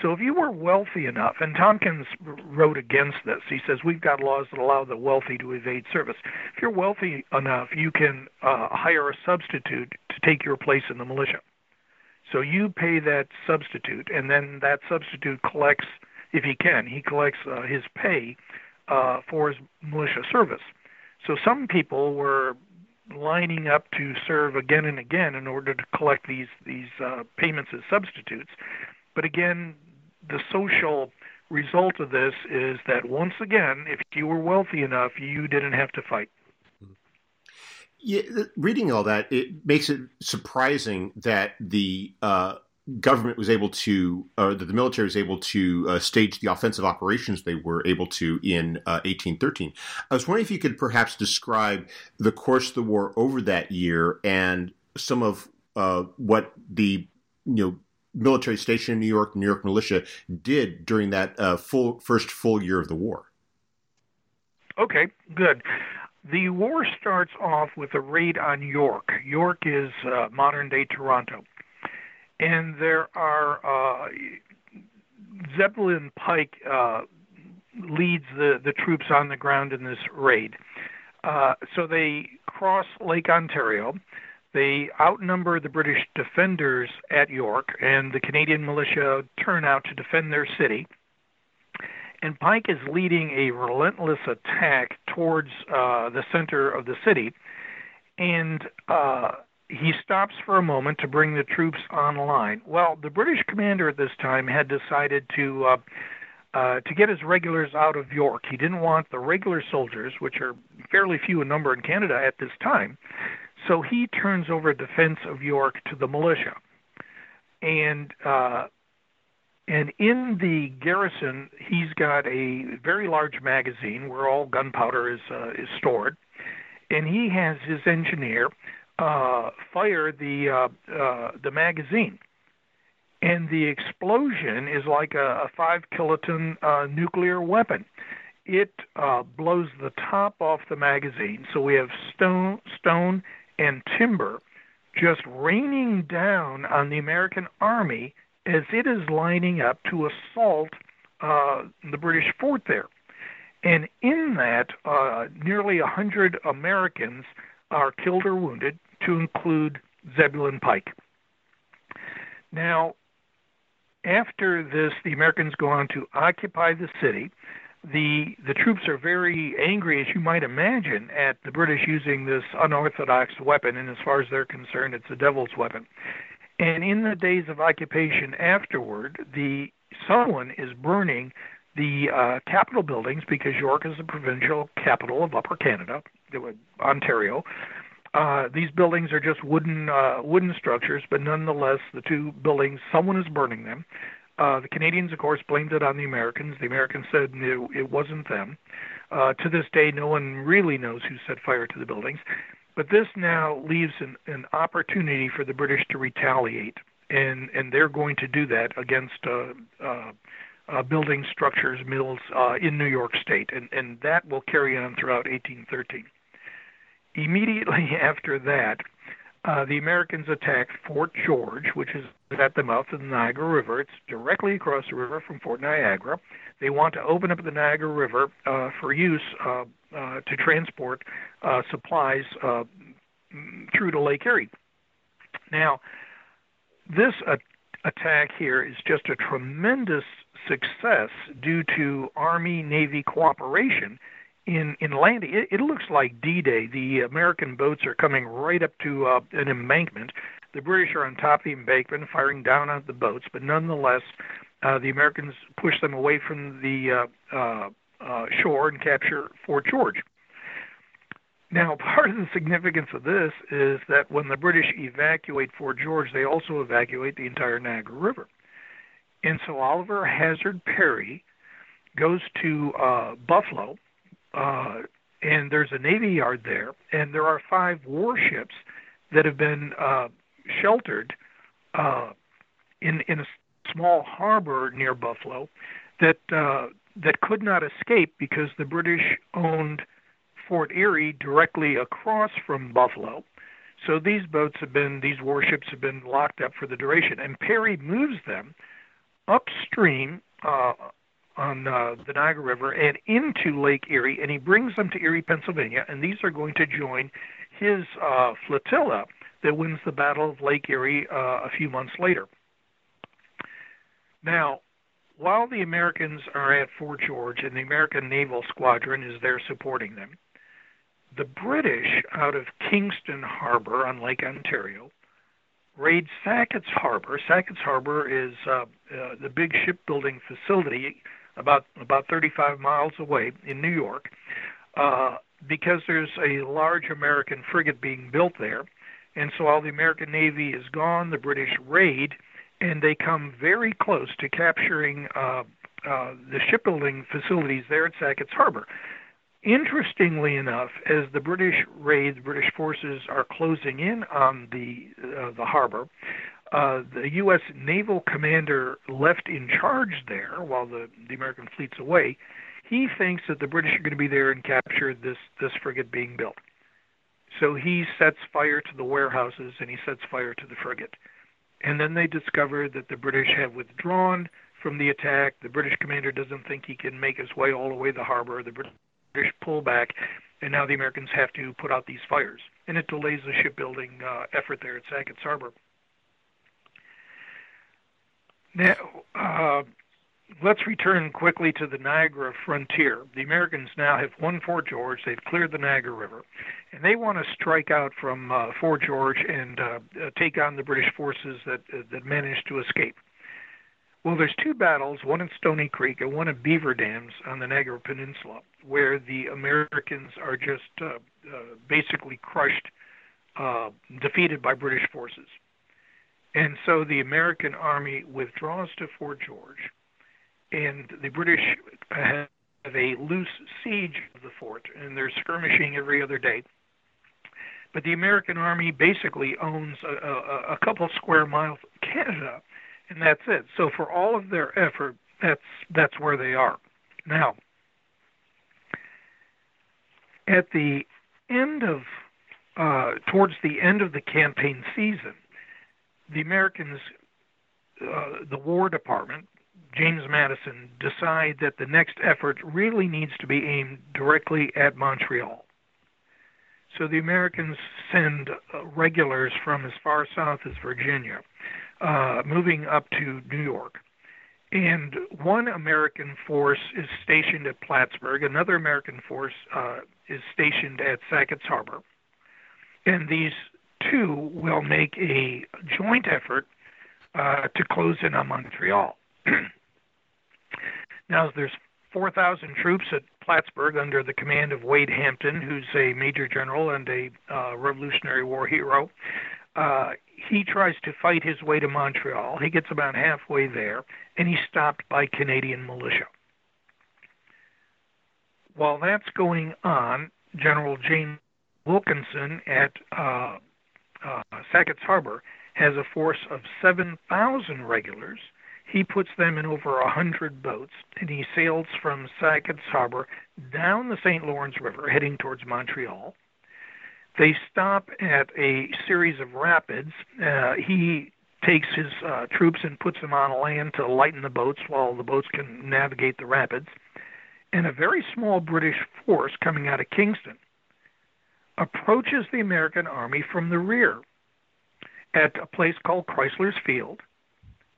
So if you were wealthy enough, and Tompkins wrote against this, he says we've got laws that allow the wealthy to evade service. If you're wealthy enough, you can uh, hire a substitute to take your place in the militia. So you pay that substitute, and then that substitute collects, if he can, he collects uh, his pay uh, for his militia service. So some people were lining up to serve again and again in order to collect these these uh, payments as substitutes. But again, the social result of this is that once again, if you were wealthy enough, you didn't have to fight. Yeah, reading all that, it makes it surprising that the uh, government was able to, or that the military was able to uh, stage the offensive operations they were able to in uh, 1813. I was wondering if you could perhaps describe the course of the war over that year and some of uh, what the you know military station in New York, New York militia, did during that uh, full first full year of the war. Okay, good. The war starts off with a raid on York. York is uh, modern day Toronto. And there are uh, Zebulon Pike uh, leads the, the troops on the ground in this raid. Uh, so they cross Lake Ontario. They outnumber the British defenders at York, and the Canadian militia turn out to defend their city and Pike is leading a relentless attack towards uh, the center of the city, and uh, he stops for a moment to bring the troops online. Well, the British commander at this time had decided to uh, uh, to get his regulars out of York. He didn't want the regular soldiers, which are fairly few in number in Canada at this time, so he turns over defense of York to the militia. And uh, and in the garrison, he's got a very large magazine where all gunpowder is uh, is stored, and he has his engineer uh, fire the uh, uh, the magazine, and the explosion is like a, a five kiloton uh, nuclear weapon. It uh, blows the top off the magazine, so we have stone, stone, and timber just raining down on the American army as it is lining up to assault uh, the British fort there. And in that, uh, nearly 100 Americans are killed or wounded, to include Zebulon Pike. Now, after this, the Americans go on to occupy the city. The the troops are very angry, as you might imagine, at the British using this unorthodox weapon, and as far as they're concerned, it's a devil's weapon And in the days of occupation afterward, the someone is burning the uh, Capitol buildings because York is the provincial capital of Upper Canada, Ontario. Uh, these buildings are just wooden uh, wooden structures, but nonetheless, the two buildings, someone is burning them. Uh, the Canadians, of course, blamed it on the Americans. The Americans said it, it wasn't them. Uh, to this day, no one really knows who set fire to the buildings. But this now leaves an, an opportunity for the British to retaliate, and and they're going to do that against uh, uh, uh, building structures, mills uh, in New York State, and and that will carry on throughout 1813. Immediately *laughs* after that, uh, the Americans attacked Fort George, which is at the mouth of the Niagara River. It's directly across the river from Fort Niagara. They want to open up the Niagara River uh, for use uh, uh, to transport uh, supplies uh, through to Lake Erie. Now, this attack here is just a tremendous success due to Army Navy cooperation in in landing. It, it looks like D-Day. The American boats are coming right up to uh, an embankment. The British are on top of the embankment, firing down at the boats, but nonetheless, uh, the Americans push them away from the uh, uh, uh, shore and capture Fort George. Now, *laughs* part of the significance of this is that when the British evacuate Fort George, they also evacuate the entire Niagara River. And so Oliver Hazard Perry goes to uh, Buffalo, uh, and there's a Navy yard there, and there are five warships that have been uh, sheltered uh, in in a small harbor near Buffalo that uh, that could not escape because the British owned Fort Erie directly across from Buffalo. So these boats have been, these warships have been locked up for the duration, and Perry moves them upstream uh, on uh, the Niagara River and into Lake Erie, and he brings them to Erie, Pennsylvania, and these are going to join his uh, flotilla that wins the Battle of Lake Erie uh, a few months later. Now, while the Americans are at Fort George and the American Naval Squadron is there supporting them, the British out of Kingston Harbor on Lake Ontario raid Sackett's Harbor. Sackett's Harbor is uh, uh, the big shipbuilding facility about about 35 miles away in New York, uh, because there's a large American frigate being built there, and so while the American Navy is gone, the British raid, and they come very close to capturing uh, uh, the shipbuilding facilities there at Sackett's Harbor. Interestingly enough, as the British raid, the British forces are closing in on the uh, the harbor. Uh, the U.S. naval commander left in charge there while the, the American fleet's away. He thinks that the British are going to be there and capture this this frigate being built. So he sets fire to the warehouses and he sets fire to the frigate. And then they discover that the British have withdrawn from the attack. The British commander doesn't think he can make his way all the way to the harbor. The British pull back, and now the Americans have to put out these fires, and it delays the shipbuilding uh, effort there at Sackett's Harbor. Now, uh, let's return quickly to the Niagara frontier. The Americans now have won Fort George. They've cleared the Niagara River, and they want to strike out from uh, Fort George and uh, uh, take on the British forces that uh, that managed to escape. Well, there's two battles, one at Stony Creek and one at Beaver Dams on the Niagara Peninsula, where the Americans are just uh, basically crushed, defeated by British forces. And so the American army withdraws to Fort George, and the British have a loose siege of the fort, and they're skirmishing every other day. But the American army basically owns a, a, a couple square miles of Canada and that's it. So for all of their effort, that's that's where they are. Now, at the end of uh, towards the end of the campaign season, the Americans, uh, the War Department, James Madison, decide that the next effort really needs to be aimed directly at Montreal. So the Americans send uh, regulars from as far south as Virginia uh, moving up to New York. And one American force is stationed at Plattsburgh, another American force uh, is stationed at Sackett's Harbor. And these two will make a joint effort uh, to close in on Montreal. *clears throat* now, there's 4,000 troops at Plattsburgh under the command of Wade Hampton, who's a major general and a uh, Revolutionary War hero. Uh, he tries to fight his way to Montreal. He gets about halfway there, and he's stopped by Canadian militia. While that's going on, General James Wilkinson at uh, uh, Sackett's Harbor has a force of 7,000 regulars he puts them in over a hundred boats, and he sails from Sackett's Harbor down the St. Lawrence River, heading towards Montreal. They stop at a series of rapids. Uh, he takes his uh, troops and puts them on land to lighten the boats while the boats can navigate the rapids. And a very small British force coming out of Kingston approaches the American army from the rear at a place called Crysler's Field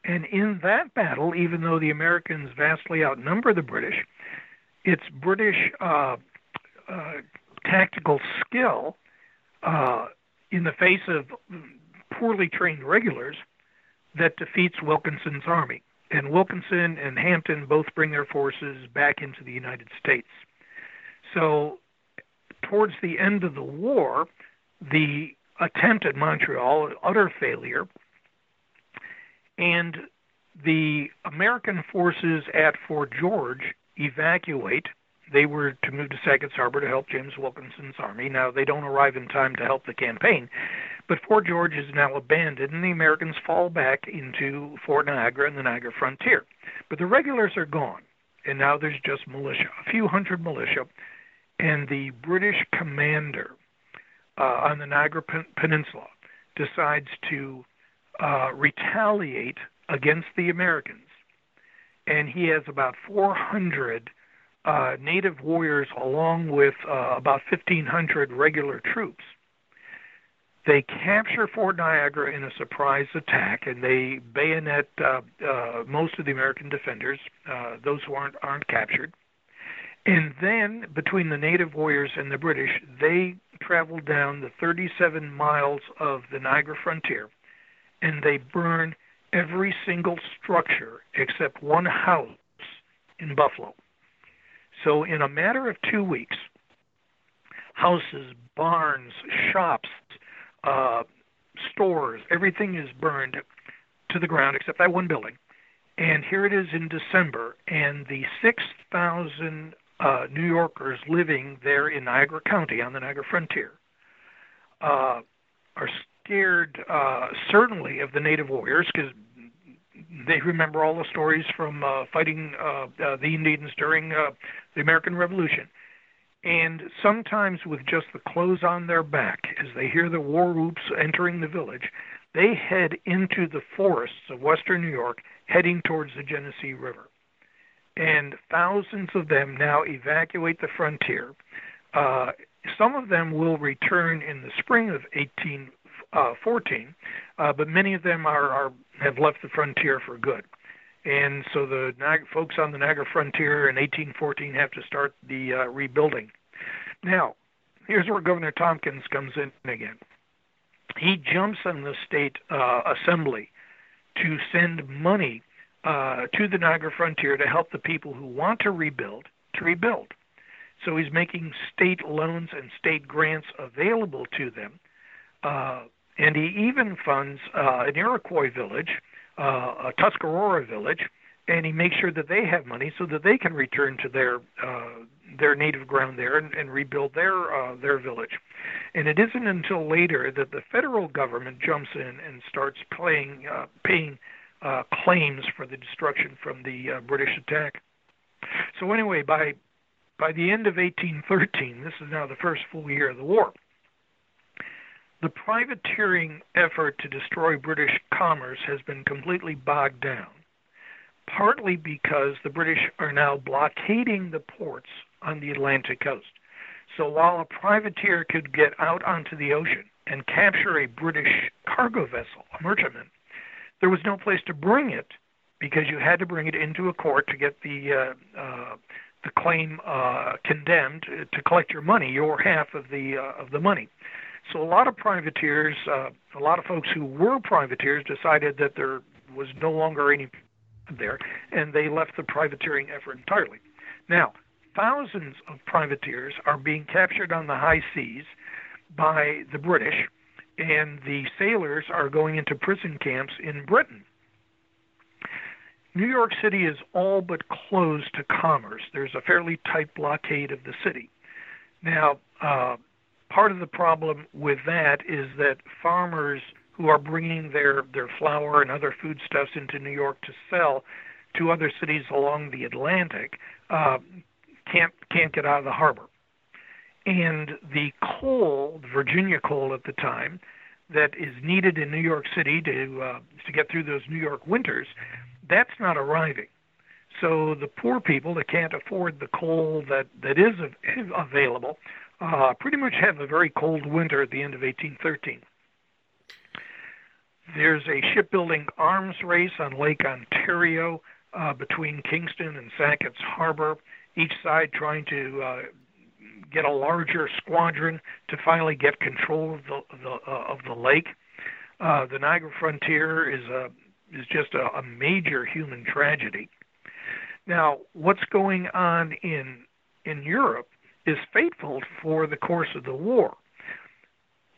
and in that battle, even though the Americans vastly outnumber the British, it's British uh, uh, tactical skill uh, in the face of poorly trained regulars that defeats Wilkinson's army. And Wilkinson and Hampton both bring their forces back into the United States. So, towards the end of the war, the attempt at Montreal, utter failure, and the American forces at Fort George evacuate. They were to move to Sackett's Harbor to help James Wilkinson's army. Now, they don't arrive in time to help the campaign, but Fort George is now abandoned, and the Americans fall back into Fort Niagara and the Niagara frontier. But the regulars are gone, and now there's just militia, a few hundred militia, and the British commander uh, on the Niagara Peninsula decides to uh, retaliate against the Americans. And he has about 400 uh, native warriors along with uh, about 1,500 regular troops. They capture Fort Niagara in a surprise attack, and they bayonet uh, uh, most of the American defenders, those who aren't aren't captured. And then, between the native warriors and the British, they travel down the 37 miles of the Niagara frontier and they burn every single structure except one house in Buffalo. So, in a matter of two weeks, houses, barns, shops, uh, stores, everything is burned to the ground except that one building. And here it is in December, and the 6,000 uh, New Yorkers living there in Niagara County on the Niagara frontier uh, are scared uh, certainly of the native warriors because they remember all the stories from uh, fighting uh, uh, the Indians during uh, the American Revolution. And sometimes, with just the clothes on their back, as they hear the war whoops entering the village, they head into the forests of western New York, heading towards the Genesee River. And thousands of them now evacuate the frontier. Uh, some of them will return in the spring of 1814, uh, uh, but many of them are, are have left the frontier for good. And so the folks on the Niagara frontier in 1814 have to start the uh, rebuilding. Now, here's where Governor Tompkins comes in again. He jumps on the state uh, assembly to send money uh, to the Niagara frontier to help the people who want to rebuild to rebuild. So he's making state loans and state grants available to them uh, and he even funds uh, an Iroquois village, uh, a Tuscarora village, and he makes sure that they have money so that they can return to their uh, their native ground there and, and rebuild their uh, their village. And it isn't until later that the federal government jumps in and starts playing uh, paying uh, claims for the destruction from the uh, British attack. So anyway, by by the end of 1813, this is now the first full year of the war the privateering effort to destroy British commerce has been completely bogged down, partly because the British are now blockading the ports on the Atlantic coast. So while a privateer could get out onto the ocean and capture a British cargo vessel, a merchantman, there was no place to bring it because you had to bring it into a court to get the uh, uh, the claim uh, condemned to collect your money, your half of the uh, of the money. So a lot of privateers, uh, a lot of folks who were privateers, decided that there was no longer any there, and they left the privateering effort entirely. Now, thousands of privateers are being captured on the high seas by the British, and the sailors are going into prison camps in Britain. New York City is all but closed to commerce. There's a fairly tight blockade of the city. Now, uh, part of the problem with that is that farmers who are bringing their, their flour and other foodstuffs into New York to sell to other cities along the Atlantic uh, can't can't get out of the harbor. And the coal, Virginia coal at the time, that is needed in New York City to uh, to get through those New York winters, that's not arriving. So the poor people that can't afford the coal that that is available uh, pretty much have a very cold winter at the end of 1813. There's a shipbuilding arms race on Lake Ontario uh, between Kingston and Sackett's Harbor, each side trying to uh, get a larger squadron to finally get control of the, the uh, of the lake. Uh, the Niagara frontier is a is just a, a major human tragedy. Now, what's going on in in Europe is fateful for the course of the war.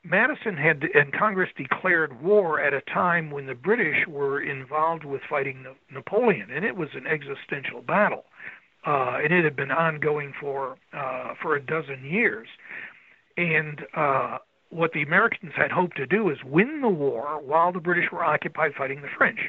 Madison had and Congress declared war at a time when the British were involved with fighting Napoleon, and it was an existential battle, uh, and it had been ongoing for uh, for a dozen years. And uh, what the Americans had hoped to do is win the war while the British were occupied fighting the French.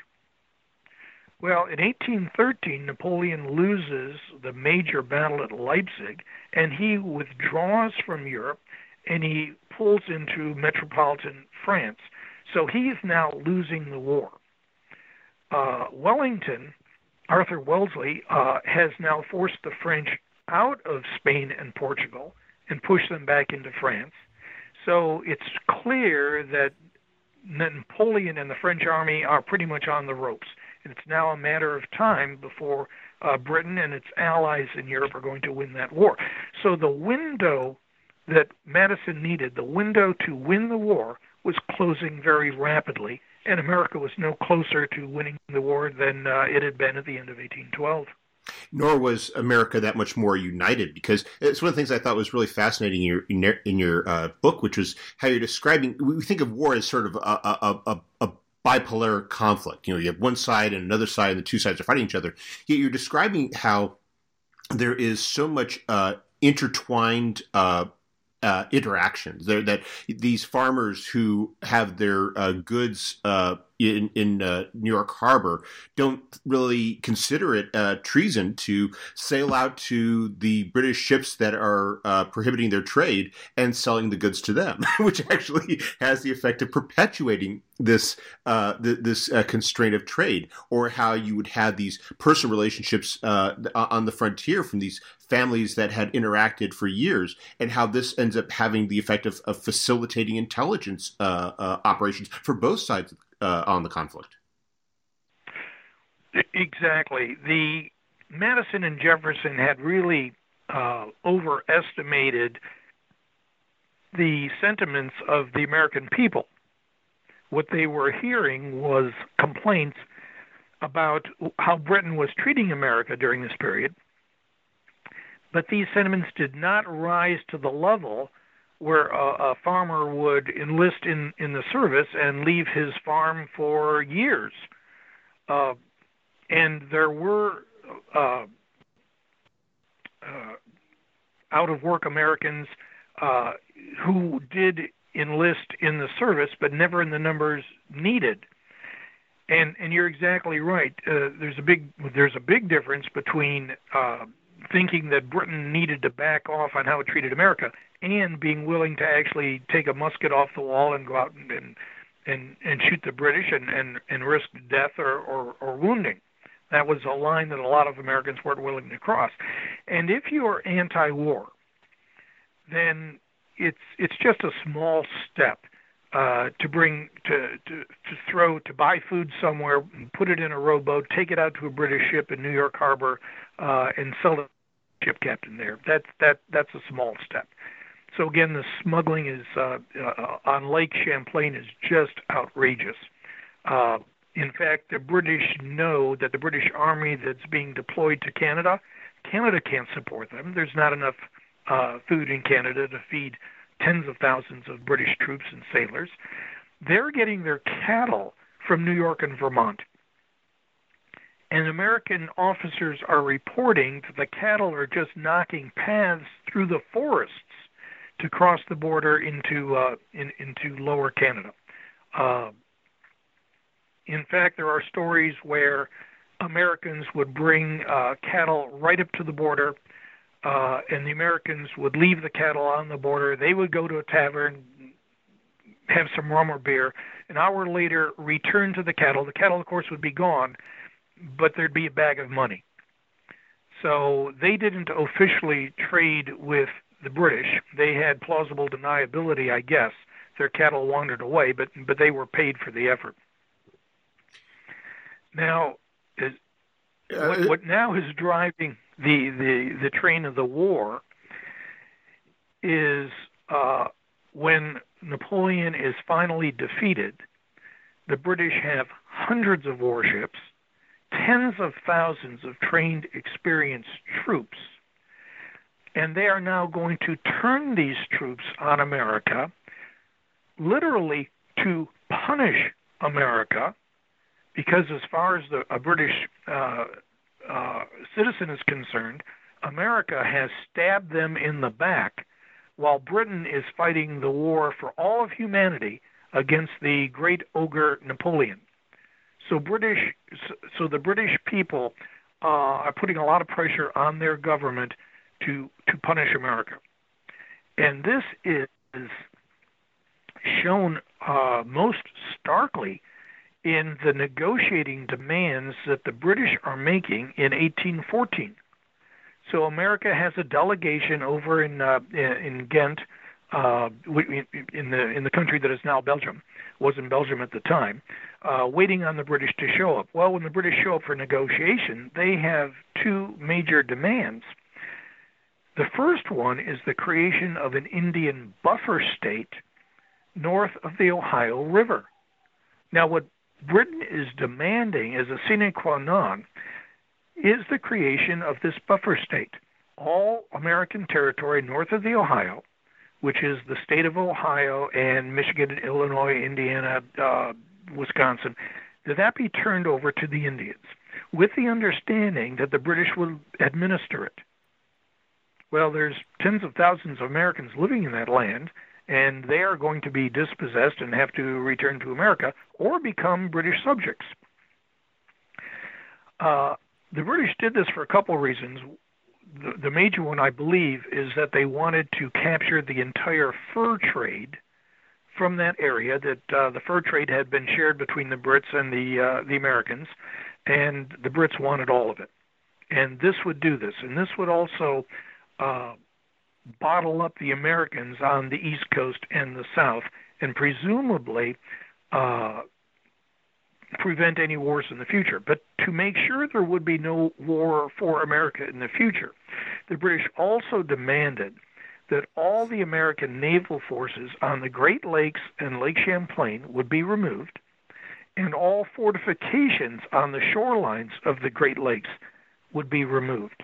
Well, in 1813, Napoleon loses the major battle at Leipzig, and he withdraws from Europe and he pulls into metropolitan France. So he's now losing the war. Uh, Wellington, Arthur Wellesley, uh, has now forced the French out of Spain and Portugal and pushed them back into France. So it's clear that Napoleon and the French army are pretty much on the ropes. And it's now a matter of time before uh, Britain and its allies in Europe are going to win that war. So the window that Madison needed, the window to win the war, was closing very rapidly, and America was no closer to winning the war than uh, it had been at the end of 1812 nor was America that much more united because it's one of the things I thought was really fascinating in your in your, uh, book, which was how you're describing. We think of war as sort of a, a, a, a, bipolar conflict. You know, you have one side and another side, and the two sides are fighting each other. Yet you're describing how there is so much uh, intertwined uh, uh, interactions. There that these farmers who have their uh, goods uh, in in uh, New York Harbor don't really consider it uh, treason to sail out to the British ships that are uh, prohibiting their trade and selling the goods to them, *laughs* which actually has the effect of perpetuating this th- this constraint of trade, or how you would have these personal relationships on the frontier from these families that had interacted for years, and how this ends up having the effect of, of facilitating intelligence operations for both sides uh, on the conflict. Exactly. The Madison and Jefferson had really uh, overestimated the sentiments of the American people. What they were hearing was complaints about how Britain was treating America during this period. But these sentiments did not rise to the level where a, a farmer would enlist in in the service and leave his farm for years. Uh, and there were uh, uh, out of work Americans uh, who did enlist in the service, but never in the numbers needed. And and you're exactly right. Uh, there's a big there's a big difference between uh, thinking that Britain needed to back off on how it treated America and being willing to actually take a musket off the wall and go out and and and, and shoot the British and, and, and risk death or, or, or wounding. That was a line that a lot of Americans weren't willing to cross. And if you are anti-war, then it's it's just a small step uh, to bring to, to to throw to buy food somewhere, put it in a rowboat, take it out to a British ship in New York Harbor, uh, and sell it to ship captain there. That's that that's a small step. So again, the smuggling is uh, uh, on Lake Champlain is just outrageous. Uh, in fact, the British know that the British Army that's being deployed to Canada, Canada can't support them. There's not enough uh, food in Canada to feed tens of thousands of British troops and sailors. They're getting their cattle from New York and Vermont. And American officers are reporting that the cattle are just knocking paths through the forests to cross the border into uh, in, into lower Canada. Uh, in fact, there are stories where Americans would bring uh, cattle right up to the border, uh, and the Americans would leave the cattle on the border. They would go to a tavern, have some rum or beer. An hour later, return to the cattle. The cattle, of course, would be gone, but there'd be a bag of money. So they didn't officially trade with the British. They had plausible deniability, I guess. Their cattle wandered away, but but they were paid for the effort. Now, is, uh, what, what now is driving the, the, the train of the war is uh, when Napoleon is finally defeated, the British have hundreds of warships, tens of thousands of trained, experienced troops, and they are now going to turn these troops on America, literally to punish America because as far as the, a British uh, uh, citizen is concerned, America has stabbed them in the back while Britain is fighting the war for all of humanity against the great ogre Napoleon. So British, so the British people uh, are putting a lot of pressure on their government to to punish America, and this is shown uh, most starkly in the negotiating demands that the British are making in 1814. So America has a delegation over in uh, in Ghent, uh, in the in the country that is now Belgium, was in Belgium at the time, uh, waiting on the British to show up. Well, when the British show up for negotiation, they have two major demands. The first one is the creation of an Indian buffer state north of the Ohio River. Now, what Britain is demanding as a sine qua non is the creation of this buffer state. All American territory north of the Ohio, which is the state of Ohio and Michigan, Illinois, Indiana, uh, Wisconsin, that that be turned over to the Indians with the understanding that the British will administer it. Well, there's tens of thousands of Americans living in that land, and they are going to be dispossessed and have to return to America or become British subjects. Uh, the British did this for a couple of reasons. The, the major one, I believe, is that they wanted to capture the entire fur trade from that area. That uh, the fur trade had been shared between the Brits and the uh, the Americans, and the Brits wanted all of it. And this would do this, and this would also uh, bottle up the Americans on the East Coast and the South, and presumably uh, prevent any wars in the future. But to make sure there would be no war for America in the future, the British also demanded that all the American naval forces on the Great Lakes and Lake Champlain would be removed, and all fortifications on the shorelines of the Great Lakes would be removed.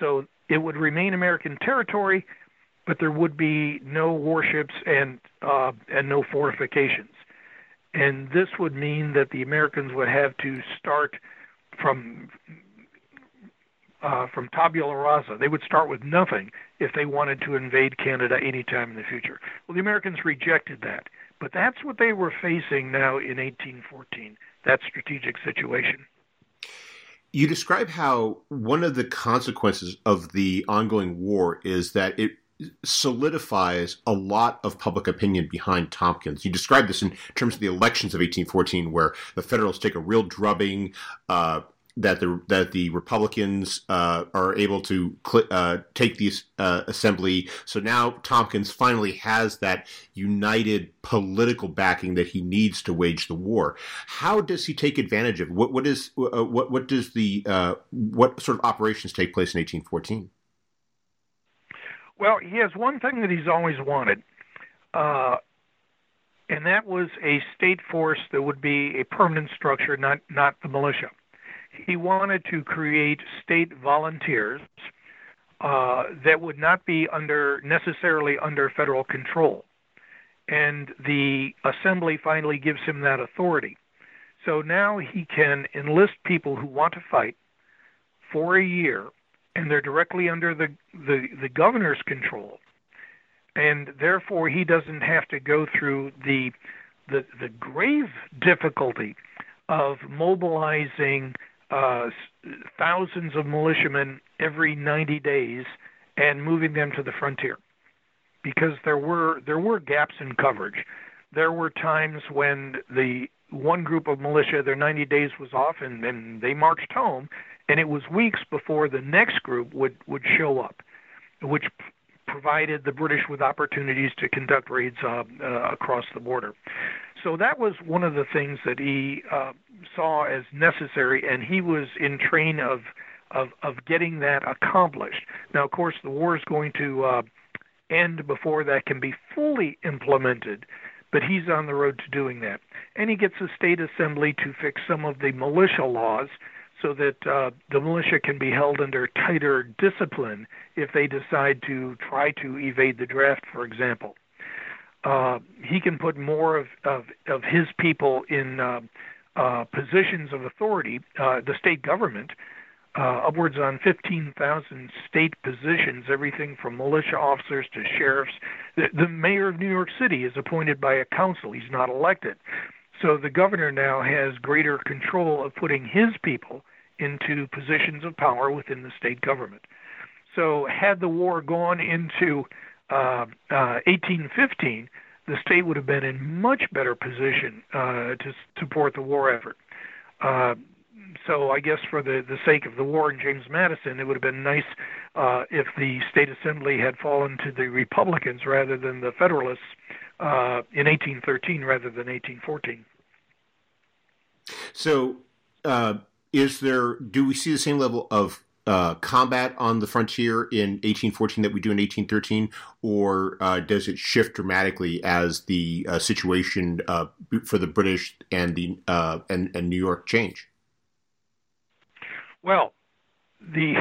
So it would remain American territory, but there would be no warships and uh, and no fortifications. And this would mean that the Americans would have to start from uh, from tabula rasa. They would start with nothing if they wanted to invade Canada anytime in the future. Well, the Americans rejected that, but that's what they were facing now in 1814. That strategic situation. You describe how one of the consequences of the ongoing war is that it solidifies a lot of public opinion behind Tompkins. You described this in terms of the elections of 1814, where the Federalists take a real drubbing. Uh, that the that the Republicans uh, are able to cl- uh, take the uh, assembly. So now Tompkins finally has that united political backing that he needs to wage the war. How does he take advantage of? What what is uh, what what does the uh, what sort of operations take place in 1814? Well, he has one thing that he's always wanted, uh, and that was a state force that would be a permanent structure, not not the militia. He wanted to create state volunteers uh, that would not be under necessarily under federal control, and the assembly finally gives him that authority. So now he can enlist people who want to fight for a year, and they're directly under the, the, the governor's control. And therefore, he doesn't have to go through the, the, the grave difficulty of mobilizing uh, thousands of militiamen every 90 days and moving them to the frontier because there were there were gaps in coverage. There were times when the one group of militia, their 90 days was off, and, and they marched home, and it was weeks before the next group would would show up, which provided the British with opportunities to conduct raids uh, uh, across the border. So that was one of the things that he uh, saw as necessary, and he was in train of of of getting that accomplished. Now, of course, the war is going to uh, end before that can be fully implemented but he's on the road to doing that. And he gets the state assembly to fix some of the militia laws so that uh, the militia can be held under tighter discipline if they decide to try to evade the draft, for example. Uh, he can put more of, of, of his people in uh, uh, positions of authority, uh, the state government, uh, upwards on 15,000 state positions, everything from militia officers to sheriffs. The, the mayor of New York City is appointed by a council, he's not elected. So the governor now has greater control of putting his people into positions of power within the state government. So, had the war gone into uh, uh, 1815, the state would have been in much better position uh, to support the war effort. Uh, so I guess for the, the sake of the war and James Madison, it would have been nice uh, if the state assembly had fallen to the Republicans rather than the Federalists uh, in 1813 rather than 1814. So, is there? Do we see the same level of uh, combat on the frontier in 1814 that we do in 1813, or uh, does it shift dramatically as the uh, situation uh, for the British and the uh, and, and New York change? Well, the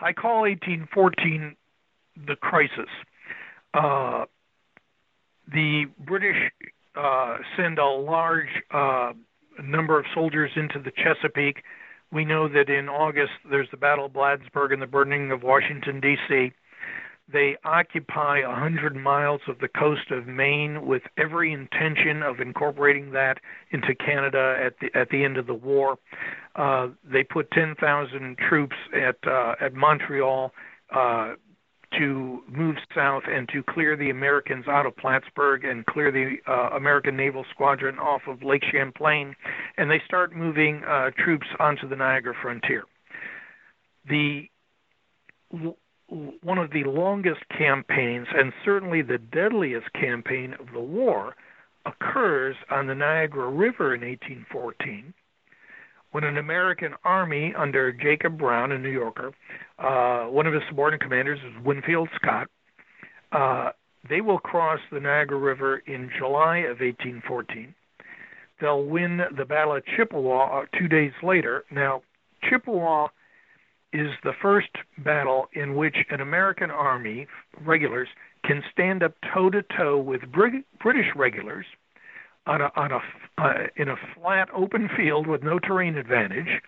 I call 1814 the crisis. Uh, the British send a large number of soldiers into the Chesapeake. We know that in August there's the Battle of Bladensburg and the burning of Washington, D.C. They occupy 100 miles of the coast of Maine with every intention of incorporating that into Canada at the at the end of the war. Uh, they put 10,000 troops at uh, at Montreal uh, to move south and to clear the Americans out of Plattsburgh and clear the uh, American Naval Squadron off of Lake Champlain, and they start moving uh, troops onto the Niagara frontier. The one of the longest campaigns and certainly the deadliest campaign of the war occurs on the Niagara River in 1814 when an American army under Jacob Brown, a New Yorker, uh, one of his subordinate commanders is Winfield Scott, uh, they will cross the Niagara River in July of 1814. They'll win the Battle of Chippewa uh, two days later. Now, Chippewa is the first battle in which an American army, regulars, can stand up toe to toe with British regulars on a, on a uh, in a flat open field with no terrain advantage,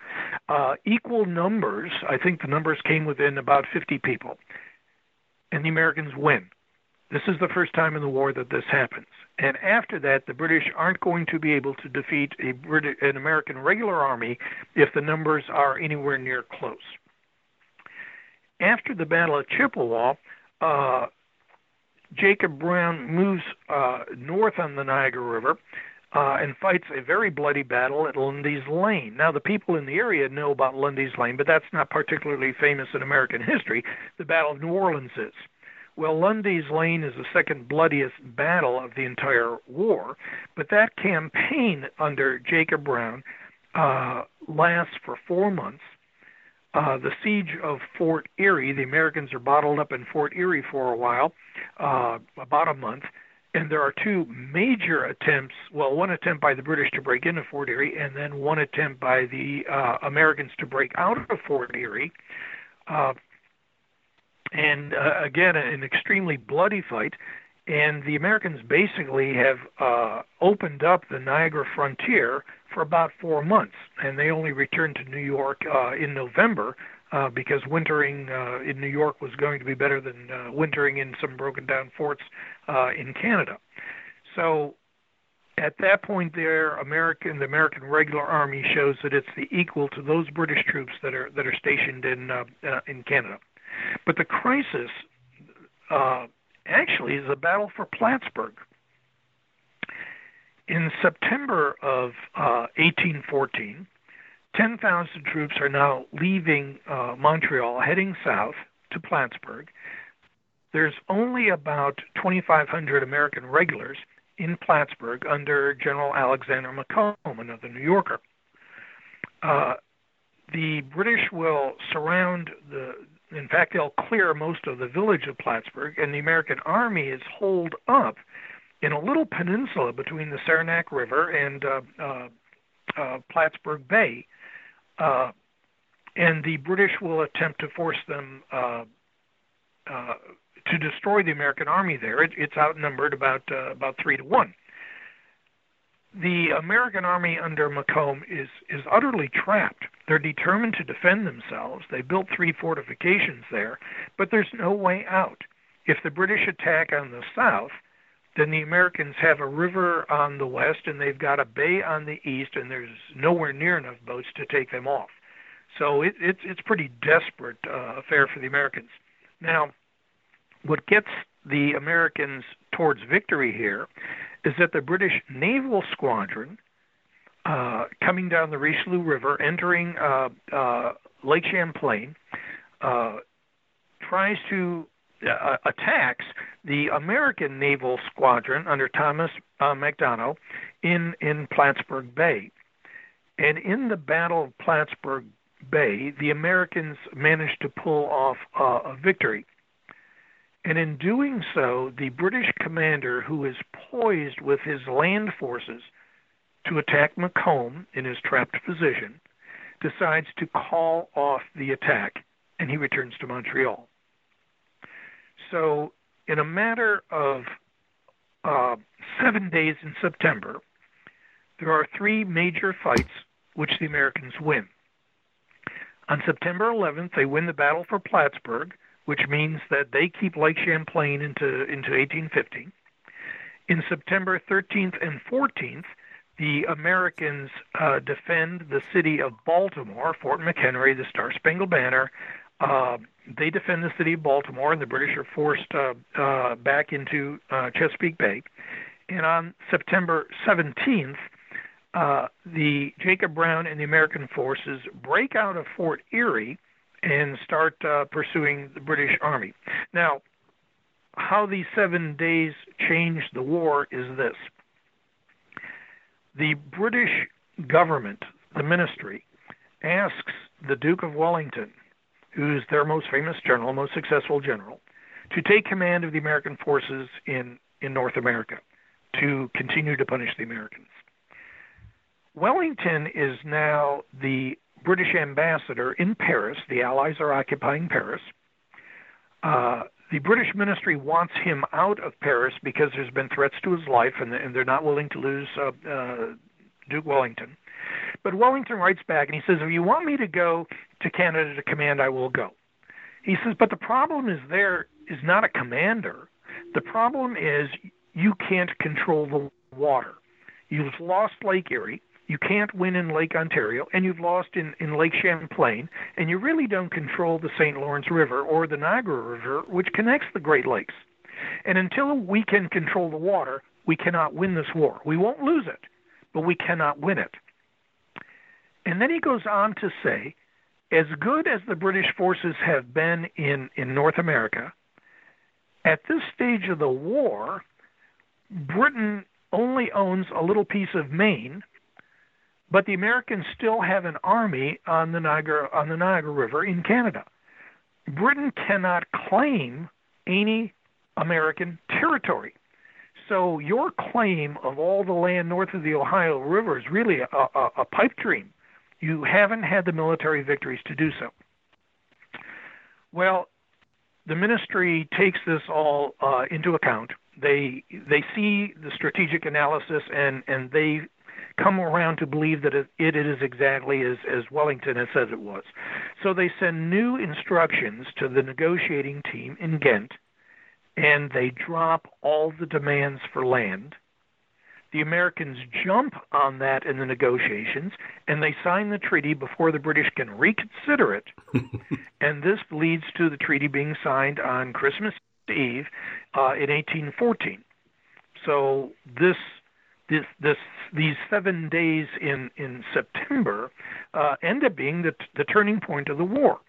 uh, equal numbers. I think the numbers came within about 50 people, and the Americans win. This is the first time in the war that this happens. And after that, the British aren't going to be able to defeat a an American regular army if the numbers are anywhere near close after the Battle of Chippewa, uh, Jacob Brown moves uh, north on the Niagara River uh, and fights a very bloody battle at Lundy's Lane. Now, the people in the area know about Lundy's Lane, but that's not particularly famous in American history. The Battle of New Orleans is. Well, Lundy's Lane is the second bloodiest battle of the entire war, but that campaign under Jacob Brown uh, lasts for four months uh, the siege of Fort Erie. The Americans are bottled up in Fort Erie for a while, uh, about a month, and there are two major attempts. Well, one attempt by the British to break into Fort Erie, and then one attempt by the uh, Americans to break out of Fort Erie. Uh, and uh, again, an extremely bloody fight. And the Americans basically have uh, opened up the Niagara frontier for about four months, and they only returned to New York uh, in November uh, because wintering uh, in New York was going to be better than uh, wintering in some broken down forts uh, in Canada. So at that point there American the American regular army shows that it's the equal to those British troops that are that are stationed in uh, uh, in Canada. But the crisis uh, actually is a battle for Plattsburgh. In September of uh, 1814, 10,000 troops are now leaving uh, Montreal, heading south to Plattsburgh. There's only about 2,500 American regulars in Plattsburgh under General Alexander Macomb, another New Yorker. Uh, the British will surround the, in fact, they'll clear most of the village of Plattsburgh, and the American army is holed up in a little peninsula between the Saranac River and uh, uh, uh, Plattsburgh Bay and the British will attempt to force them to destroy the American army there. It, it's outnumbered about about three to one. The American army under Macomb is is utterly trapped. They're determined to defend themselves. They built three fortifications there, but there's no way out. If the British attack on the south, then the Americans have a river on the west and they've got a bay on the east, and there's nowhere near enough boats to take them off. So it, it's it's pretty desperate uh, affair for the Americans. Now, what gets the Americans towards victory here is that the British naval squadron, uh, coming down the Richelieu River, entering uh, uh, Lake Champlain, uh, tries to uh, attacks the American naval squadron under Thomas uh, Macdonough in in Plattsburgh Bay. And in the Battle of Plattsburgh Bay, the Americans managed to pull off uh, a victory. And in doing so, the British commander, who is poised with his land forces to attack Macomb in his trapped position, decides to call off the attack and he returns to Montreal. So, in a matter of uh, seven days in September, there are three major fights which the Americans win. On September 11th, they win the battle for Plattsburgh, which means that they keep Lake Champlain into, into 1850. In September 13th and 14th, the Americans uh, defend the city of Baltimore, Fort McHenry, the Star Spangled Banner, uh, they defend the city of Baltimore, and the British are forced uh, uh, back into uh, Chesapeake Bay. And on September 17th, uh, the Jacob Brown and the American forces break out of Fort Erie and start uh, pursuing the British Army. Now, how these seven days changed the war is this the British government, the ministry, asks the Duke of Wellington who's their most famous general, most successful general, to take command of the American forces in, in North America to continue to punish the Americans. Wellington is now the British ambassador in Paris. The Allies are occupying Paris. Uh, the British ministry wants him out of Paris because there's been threats to his life, and, and they're not willing to lose uh, uh, Duke Wellington. But Wellington writes back and he says, If you want me to go to Canada to command, I will go. He says, But the problem is there is not a commander. The problem is you can't control the water. You've lost Lake Erie. You can't win in Lake Ontario, and you've lost in, in Lake Champlain, and you really don't control the St. Lawrence River or the Niagara River, which connects the Great Lakes. And until we can control the water, we cannot win this war. We won't lose it, but we cannot win it. And then he goes on to say, as good as the British forces have been in, in North America, at this stage of the war, Britain only owns a little piece of Maine, but the Americans still have an army on the Niagara on the Niagara River in Canada. Britain cannot claim any American territory. So your claim of all the land north of the Ohio River is really a, a, a pipe dream. You haven't had the military victories to do so. Well, the ministry takes this all uh, into account. They they see the strategic analysis and and they come around to believe that it, it is exactly as, as Wellington has said it was. So they send new instructions to the negotiating team in Ghent, and they drop all the demands for land. The Americans jump on that in the negotiations, and they sign the treaty before the British can reconsider it. *laughs* and this leads to the treaty being signed on Christmas Eve uh, in 1814. So this this, this, these seven days in, in September uh, end up being the, the turning point of the war.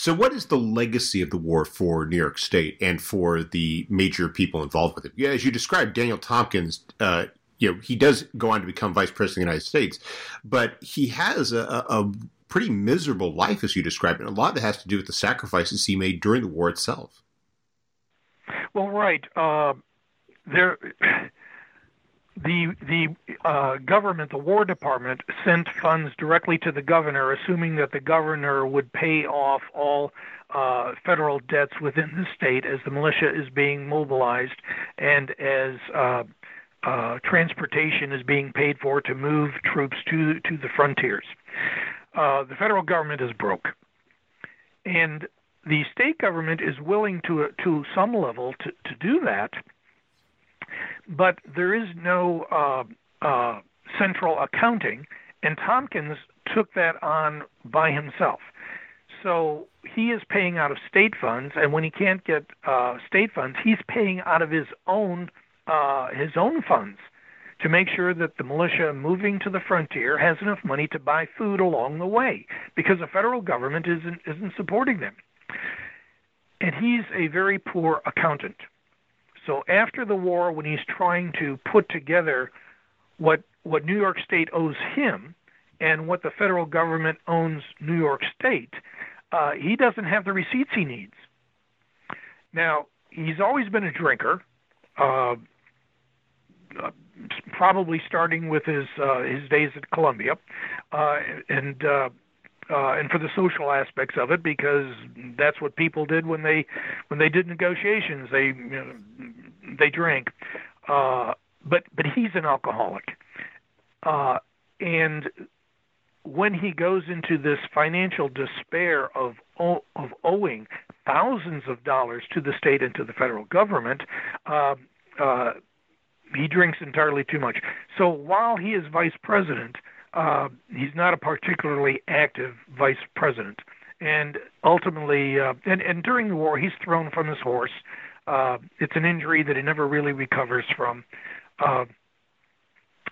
So, what is the legacy of the war for New York State and for the major people involved with it? Yeah, as you described, Daniel Tompkins, uh, you know, he does go on to become vice president of the United States, but he has a, a pretty miserable life, as you described, and a lot of that has to do with the sacrifices he made during the war itself. Well, right. Uh, there the the uh, government, the War Department, sent funds directly to the governor, assuming that the governor would pay off all uh, federal debts within the state as the militia is being mobilized and as uh, uh, transportation is being paid for to move troops to to the frontiers. Uh, the federal government is broke, and the state government is willing to to some level to, to do that but there is no uh, uh, central accounting, and Tompkins took that on by himself. So he is paying out of state funds, and when he can't get uh, state funds, he's paying out of his own uh, his own funds to make sure that the militia moving to the frontier has enough money to buy food along the way, because the federal government isn't isn't supporting them. And he's a very poor accountant. So after the war, when he's trying to put together what what New York State owes him and what the federal government owns New York State, uh, he doesn't have the receipts he needs. Now he's always been a drinker, uh, uh, probably starting with his uh, his days at Columbia, uh, and uh, and for the social aspects of it, because that's what people did when they when they did negotiations. They you know, they drank, uh, but but he's an alcoholic, uh, and when he goes into this financial despair of of owing thousands of dollars to the state and to the federal government. Uh, uh, he drinks entirely too much. So while he is vice president, uh, he's not a particularly active vice president. And ultimately, uh, and, and during the war, he's thrown from his horse. Uh, it's an injury that he never really recovers from. Uh,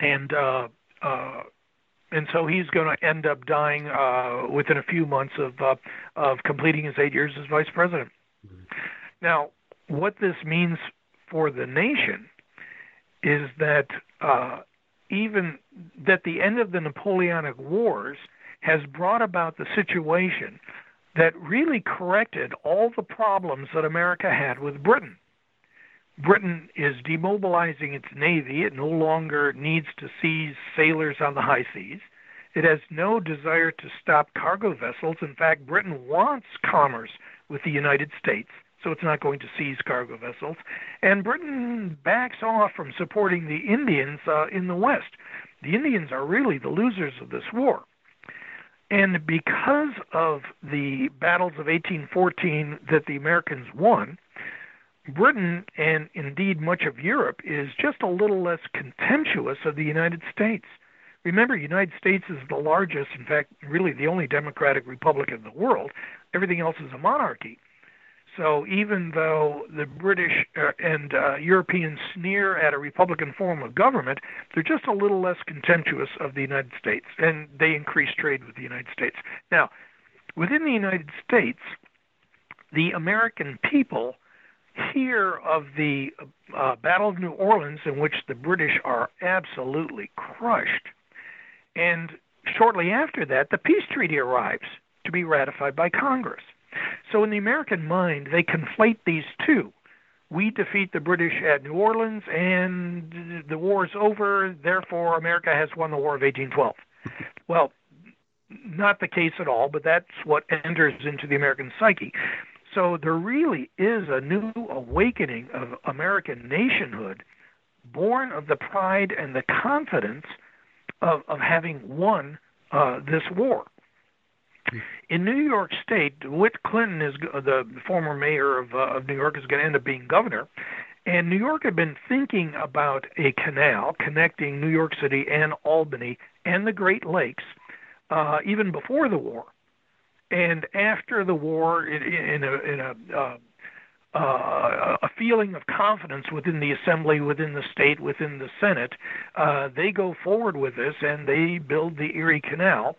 and uh, uh, and so he's going to end up dying uh, within a few months of uh, of completing his eight years as vice president. Mm-hmm. Now, what this means for the nation is that uh, even that the end of the Napoleonic Wars has brought about the situation that really corrected all the problems that America had with Britain. Britain is demobilizing its navy. It no longer needs to seize sailors on the high seas. It has no desire to stop cargo vessels. In fact, Britain wants commerce with the United States so it's not going to seize cargo vessels. And Britain backs off from supporting the Indians uh, in the West. The Indians are really the losers of this war. And because of the battles of 1814 that the Americans won, Britain and indeed much of Europe is just a little less contemptuous of the United States. Remember, the United States is the largest, in fact, really the only democratic republic in the world. Everything else is a monarchy. So even though the British uh, and uh, Europeans sneer at a Republican form of government, they're just a little less contemptuous of the United States, and they increase trade with the United States. Now, within the United States, the American people hear of the uh, Battle of New Orleans, in which the British are absolutely crushed. And shortly after that, the peace treaty arrives to be ratified by Congress. So, in the American mind, they conflate these two. We defeat the British at New Orleans, and the war is over. Therefore, America has won the War of 1812. *laughs* well, not the case at all, but that's what enters into the American psyche. So there really is a new awakening of American nationhood born of the pride and the confidence of, of having won uh, this war. In New York State, DeWitt Clinton is the former mayor of, uh, of New York is going to end up being governor, and New York had been thinking about a canal connecting New York City and Albany and the Great Lakes uh, even before the war. And after the war, in, in a, in a uh, uh, a feeling of confidence within the assembly, within the state, within the Senate. Uh, they go forward with this and they build the Erie Canal,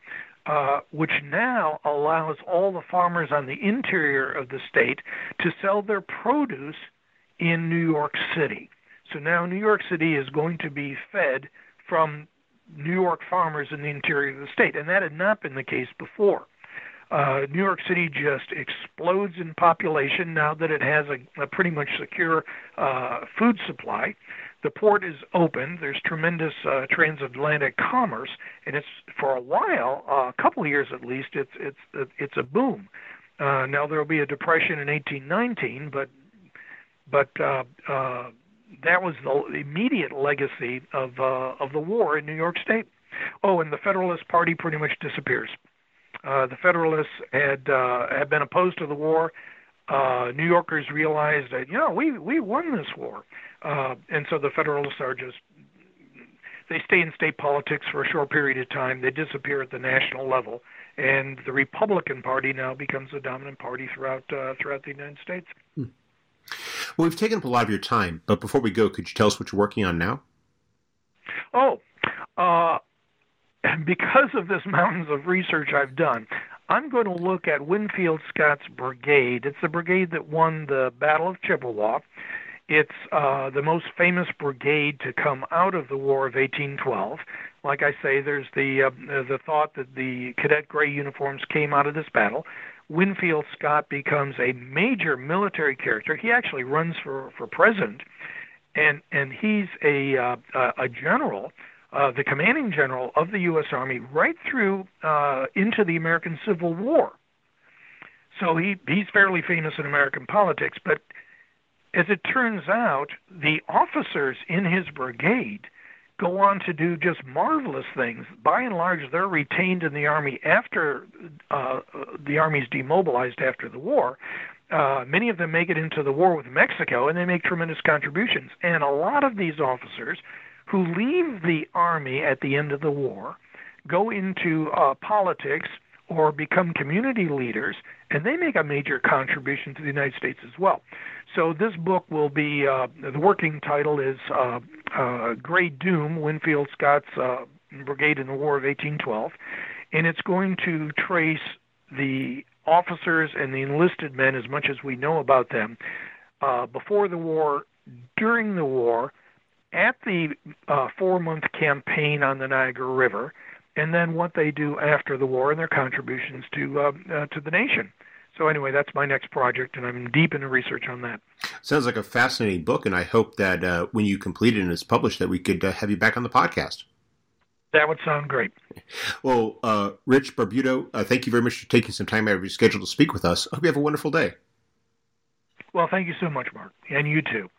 uh, which now allows all the farmers on the interior of the state to sell their produce in New York City. So now New York City is going to be fed from New York farmers in the interior of the state, and that had not been the case before. Uh, New York City just explodes in population now that it has a, a pretty much secure uh, food supply. The port is open. There's tremendous uh, transatlantic commerce, and it's for a while, uh, a couple of years at least, it's it's it's a boom. Uh, now there will be a depression in 1819, but but uh, uh, that was the immediate legacy of uh, of the war in New York State. Oh, and the Federalist Party pretty much disappears. Uh, the Federalists had uh, had been opposed to the war. Uh, New Yorkers realized that you know we we won this war, uh, and so the Federalists are just they stay in state politics for a short period of time. They disappear at the national level, and the Republican Party now becomes the dominant party throughout uh, throughout the United States. Hmm. Well, we've taken up a lot of your time, but before we go, could you tell us what you're working on now? Oh, uh, *laughs* because of this mountains of research I've done, I'm going to look at Winfield Scott's brigade. It's the brigade that won the Battle of Chippewa. It's uh, the most famous brigade to come out of the War of 1812. Like I say, there's the uh, the thought that the cadet gray uniforms came out of this battle. Winfield Scott becomes a major military character. He actually runs for for president, and and he's a uh, a general, uh, the commanding general of the U.S. Army right through uh, into the American Civil War. So he he's fairly famous in American politics. But as it turns out, the officers in his brigade go on to do just marvelous things. By and large, they're retained in the army after uh, the army's demobilized after the war. Uh, many of them make it into the war with Mexico, and they make tremendous contributions. And a lot of these officers who leave the army at the end of the war go into uh, politics or become community leaders, and they make a major contribution to the United States as well. So this book will be uh, the working title is uh, uh, Gray Doom: Winfield Scott's uh, Brigade in the War of 1812, and it's going to trace the officers and the enlisted men as much as we know about them uh, before the war, during the war, at the uh, four-month campaign on the Niagara River and then what they do after the war and their contributions to uh, uh, to the nation. So anyway, that's my next project, and I'm deep into research on that. Sounds like a fascinating book, and I hope that uh, when you complete it and it's published, that we could uh, have you back on the podcast. That would sound great. *laughs* Well, uh, Rich Barbuto, uh, thank you very much for taking some time out of your schedule to speak with us. I hope you have a wonderful day. Well, thank you so much, Mark, and you too.